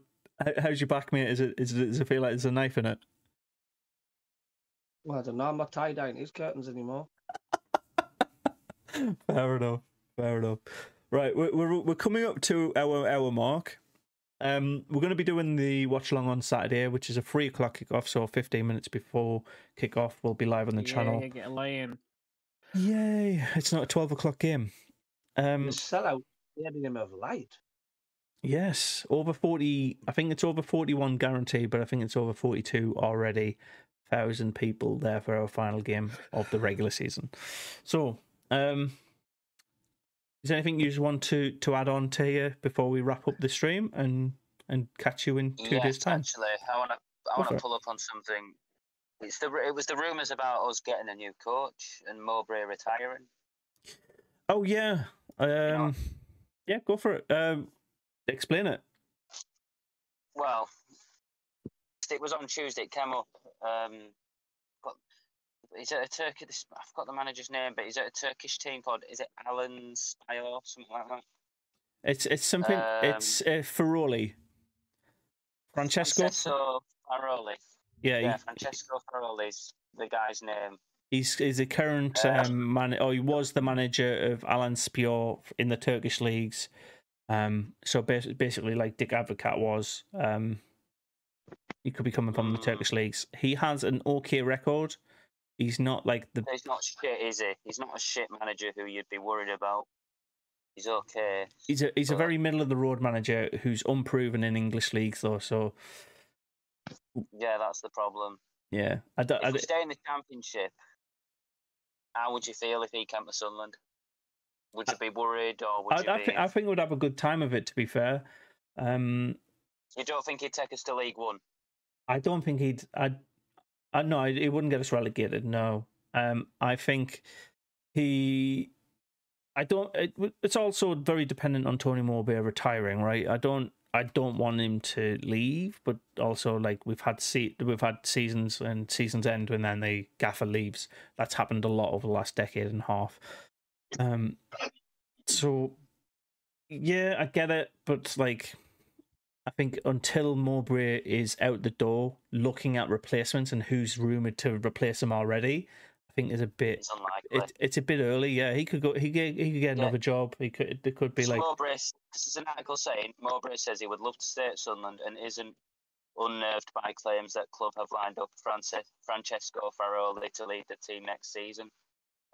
[SPEAKER 1] How, how's your back, mate? Is it, is it does it feel like there's a knife in it?
[SPEAKER 4] Well, I don't know. I'm not tie dyeing his curtains anymore.
[SPEAKER 1] Fair enough. Fair enough. Right, we're we're, we're coming up to our hour mark. Um, we're going to be doing the watch along on Saturday, which is a three o'clock kickoff. So fifteen minutes before kickoff, we'll be live on the channel.
[SPEAKER 2] Yeah, get a lay in.
[SPEAKER 1] Yay! It's not a twelve o'clock game. Um,
[SPEAKER 4] The sellout, the Enemy of Light.
[SPEAKER 1] Yes, over 40. I think it's over 41 guaranteed, but I think it's over 42 already. Thousand people there for our final game of the regular season. So, um, is there anything you just want to to add on to you before we wrap up the stream and and catch you in two
[SPEAKER 3] yes,
[SPEAKER 1] days' time?
[SPEAKER 3] actually, I want to I want to pull up on something. It's the it was the rumours about us getting a new coach and Mowbray retiring.
[SPEAKER 1] Oh yeah, um, Yeah, go for it. Um, explain it.
[SPEAKER 3] Well, it was on Tuesday. It came up. Um, got, is it a Turkey? This, I forgot the manager's name, but is it a Turkish team called? Is it Alanyaspor or something like that?
[SPEAKER 1] It's it's something.
[SPEAKER 3] Um,
[SPEAKER 1] it's uh, Farioli. Francesco.
[SPEAKER 3] Francesco Farioli.
[SPEAKER 1] Yeah,
[SPEAKER 3] Yeah,
[SPEAKER 1] he-
[SPEAKER 3] Francesco Farioli's the guy's name.
[SPEAKER 1] he's he's the current
[SPEAKER 3] Uh,
[SPEAKER 1] um, man. Oh, he was the manager of Alanyaspor in the Turkish leagues. Um, so bas- basically, like Dick Advocaat was, um, he could be coming from the. Turkish leagues. He has an okay record. He's not like the
[SPEAKER 3] He's not shit, is he? He's not a shit manager who you'd be worried about. He's okay.
[SPEAKER 1] he's a he's a very middle of the road manager who's unproven in English leagues though. So
[SPEAKER 3] Yeah, that's the problem.
[SPEAKER 1] yeah, I don't.
[SPEAKER 3] If we
[SPEAKER 1] don't-
[SPEAKER 3] stay in the championship, how would you feel if he came to Sunderland? Would you be worried, or would you
[SPEAKER 1] I, I
[SPEAKER 3] be?
[SPEAKER 1] think I think we'd have a good time of it. To be fair, um,
[SPEAKER 3] You don't think he'd take us to League One?
[SPEAKER 1] I don't think he'd. I, I no, he wouldn't get us relegated. No, um, I think he. I don't. It, it's also very dependent on Tony Mowbray retiring, right? I don't. I don't want him to leave, but also like we've had se- we've had seasons and seasons end when then the gaffer leaves. That's happened a lot over the last decade and a half. Um, so yeah, I get it, but like I think until Mowbray is out the door looking at replacements and who's rumored to replace him already, I think is a bit.
[SPEAKER 3] It's unlikely.
[SPEAKER 1] It, it's a bit early. Yeah, he could go. He could, he could get
[SPEAKER 3] Yeah.
[SPEAKER 1] another job. He could. It could be
[SPEAKER 3] So
[SPEAKER 1] like.
[SPEAKER 3] Mowbray, this is an article saying Mowbray says he would love to stay at Sunderland and isn't unnerved by claims that club have lined up France- Francesco Farioli to lead the team next season.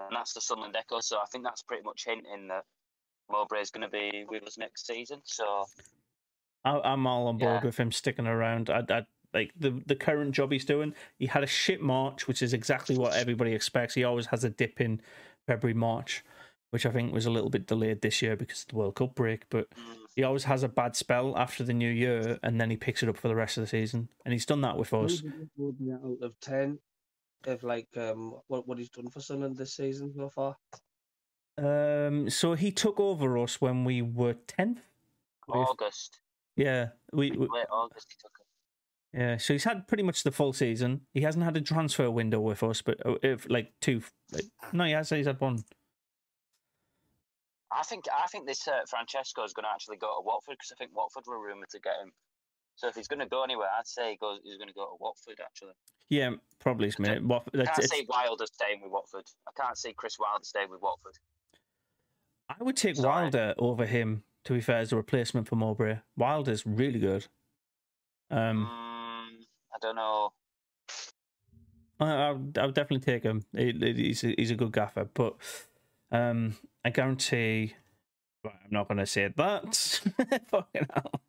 [SPEAKER 3] And that's the Sunderland Echo. So I think that's pretty much hinting that Mowbray is going to be with us next season. So
[SPEAKER 1] I, I'm all on board
[SPEAKER 3] Yeah.
[SPEAKER 1] with him sticking around. I, I like the the current job he's doing. He had a shit March, which is exactly what everybody expects. He always has a dip in February, March, which I think was a little bit delayed this year because of the World Cup break. But
[SPEAKER 3] mm,
[SPEAKER 1] he always has a bad spell after the new year, and then he picks it up for the rest of the season. And he's done that with us.
[SPEAKER 4] Out of ten of like um what what he's done for Sunderland this season so far.
[SPEAKER 1] Um, so he took over us when we were tenth.
[SPEAKER 3] August,
[SPEAKER 1] Yeah, we, we
[SPEAKER 3] late August, he took it.
[SPEAKER 1] Yeah, so he's had pretty much the full season. He hasn't had a transfer window with us, but uh, if like two, like, no, he has. He's had one.
[SPEAKER 3] I think I think this uh, Francesco is going to actually go to Watford because I think Watford were rumoured to get him. So if he's going to go anywhere, I'd say he goes. He's going to go to Watford. Actually,
[SPEAKER 1] Yeah, probably. Smith. What?
[SPEAKER 3] I can't
[SPEAKER 1] it's,
[SPEAKER 3] see Wilder staying with Watford. I can't see Chris Wilder staying with Watford.
[SPEAKER 1] I would take
[SPEAKER 3] Sorry.
[SPEAKER 1] Wilder over him. To be fair, as a replacement for Mowbray, Wilder's really good. Um,
[SPEAKER 3] Mm, I don't know.
[SPEAKER 1] I, I, would, I would definitely take him. He, he's a, he's a good gaffer, but um, I guarantee. Right, I'm not going to say that. Fucking hell.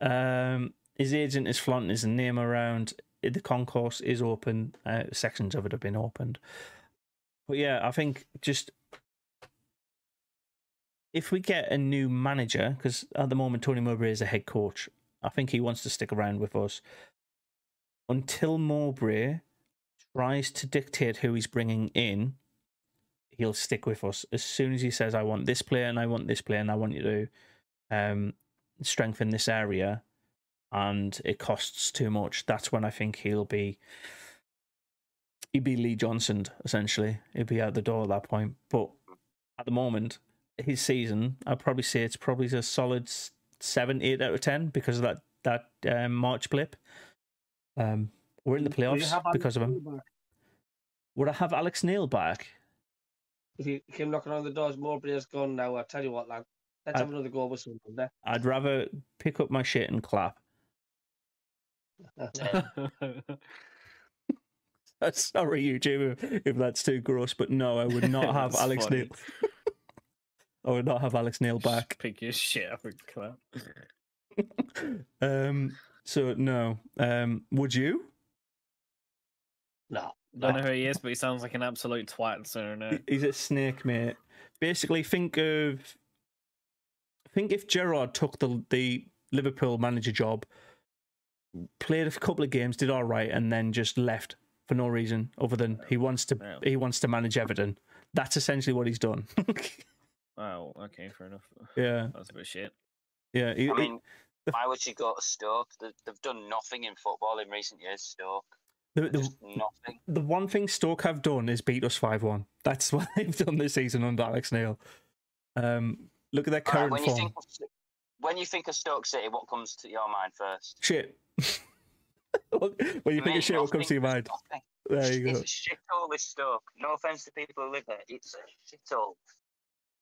[SPEAKER 1] Um, his agent is flaunting his name around. The concourse is open. Uh, sections of it have been opened. But yeah, I think just if we get a new manager, because at the moment Tony Mowbray is a head coach, I think he wants to stick around with us until Mowbray tries to dictate who he's bringing in, he'll stick with us. As soon as he says, I want this player and I want this player and I want you to um, strengthen this area and it costs too much, that's when I think he'll be he'd be Lee Johnson essentially. He'd be out the door at that point. But at the moment, his season, I'd probably say it's probably a solid seven, eight out of ten because of that that um, March blip. Um, we're in the playoffs because of him. Would I have Alex Neil back?
[SPEAKER 4] If he came knocking on the doors, Mowbray's gone now. I tell you what, lad, let's
[SPEAKER 1] I-
[SPEAKER 4] have another go with Sunderland. eh?
[SPEAKER 1] I'd rather pick up my shit and clap. Sorry, YouTube, if- if that's too gross, but no, I would not have Alex
[SPEAKER 2] funny.
[SPEAKER 1] Neil. I would not have Alex Neil back.
[SPEAKER 2] Pick your shit up and clap.
[SPEAKER 1] Um, so no. Um, would you?
[SPEAKER 4] no, I
[SPEAKER 2] Don't know who he is, but he sounds like an absolute twat. So no.
[SPEAKER 1] He's a snake, mate. Basically, think of think if Gerrard took the the Liverpool manager job, played a couple of games, did all right, and then just left for no reason other than he wants to
[SPEAKER 2] Yeah.
[SPEAKER 1] he wants to manage Everton. That's essentially what he's done.
[SPEAKER 2] Oh, okay, fair enough.
[SPEAKER 1] Yeah,
[SPEAKER 2] That's a bit shit.
[SPEAKER 1] yeah. he-
[SPEAKER 3] I
[SPEAKER 1] he-
[SPEAKER 3] mean, why would you go to Stoke? They- They've done nothing in football in recent years. Stoke,
[SPEAKER 1] the, the,
[SPEAKER 3] just nothing.
[SPEAKER 1] the one thing Stoke have done is beat us five one. That's what they've done this season under Alex Neil. Um, look at their
[SPEAKER 3] All right,
[SPEAKER 1] current
[SPEAKER 3] when you
[SPEAKER 1] form.
[SPEAKER 3] think of, when you think of Stoke City, what comes to your mind first?
[SPEAKER 1] Shit. When you think of shit, what comes to your mind? There you
[SPEAKER 3] It's
[SPEAKER 1] go.
[SPEAKER 3] a shithole, this Stoke. No offense to people who live there. It's a shithole.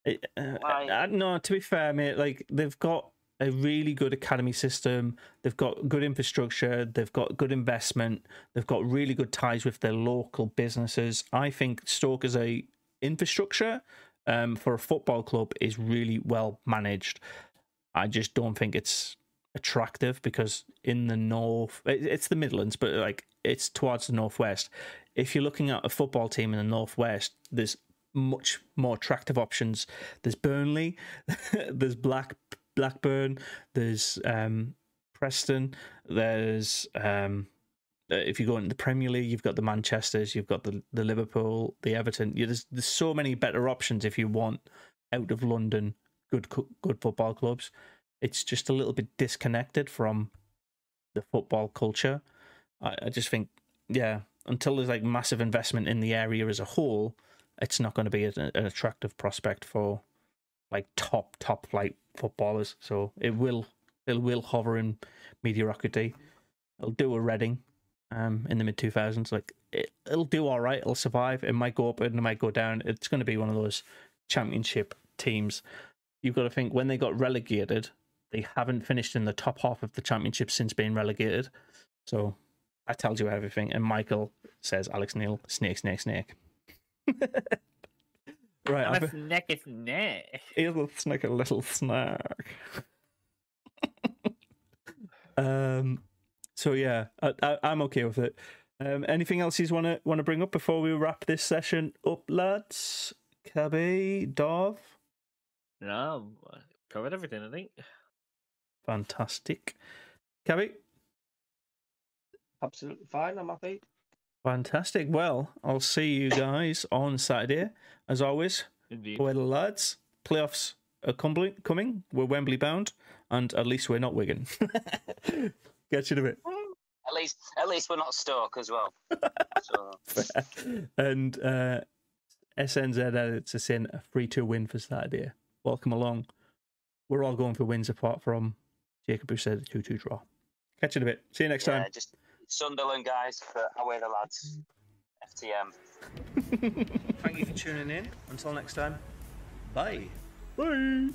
[SPEAKER 1] It- uh, uh, no, to be fair, mate, like they've got a really good academy system. They've got good infrastructure. They've got good investment. They've got really good ties with their local businesses. I think Stoke as a infrastructure um, for a football club is really well managed. I just don't think it's attractive because in the north, it's the Midlands, but like it's towards the northwest. If you're looking at a football team in the northwest, there's much more attractive options. There's Burnley, there's Black Blackburn, there's um, Preston, there's um, uh, if you go into the Premier League, you've got the Manchester's, you've got the the Liverpool, the Everton. You, there's there's so many better options if you want out of London good good football clubs. It's just a little bit disconnected from the football culture. I, I just think, yeah, until there's like massive investment in the area as a whole, it's not going to be an, an attractive prospect for like top top flight footballers. So it will it will hover in mediocrity. It'll do a Reading um, in the mid two thousands. Like it, it'll do all right. It'll survive. It might go up and it might go down. It's going to be one of those championship teams. You've got to think when they got relegated, they haven't finished in the top half of the championship since being relegated. So that tells you everything. And Michael says, Alex Neil, snake, snake, snake. right,
[SPEAKER 2] I'm a snack, it's neck.
[SPEAKER 1] It'll snake a little snack. um. So yeah, I, I, I'm okay with it. Um. Anything else you want to want to bring up before we wrap this session up, lads? Cabby, Dov,
[SPEAKER 2] No, covered everything, I think.
[SPEAKER 1] Fantastic. Cabby,
[SPEAKER 4] Absolutely fine. I'm happy.
[SPEAKER 1] fantastic. Well, I'll see you guys on Saturday, as always.
[SPEAKER 2] Indeed.
[SPEAKER 1] Well, lads, playoffs are coming. Coming. We're Wembley bound, and at least we're not Wigan. Get you in a bit.
[SPEAKER 3] At least, at least we're not Stoke as well. So
[SPEAKER 1] and uh, SNZ edits us in a 3 2 win for Saturday. Welcome along. We're all going for wins apart from Jacob, who said 2 2 draw. Catch you in a bit. See you next
[SPEAKER 3] yeah,
[SPEAKER 1] time.
[SPEAKER 3] just Sunderland guys for away the lads. FTM.
[SPEAKER 1] Thank you for tuning in. Until next time, bye. Bye.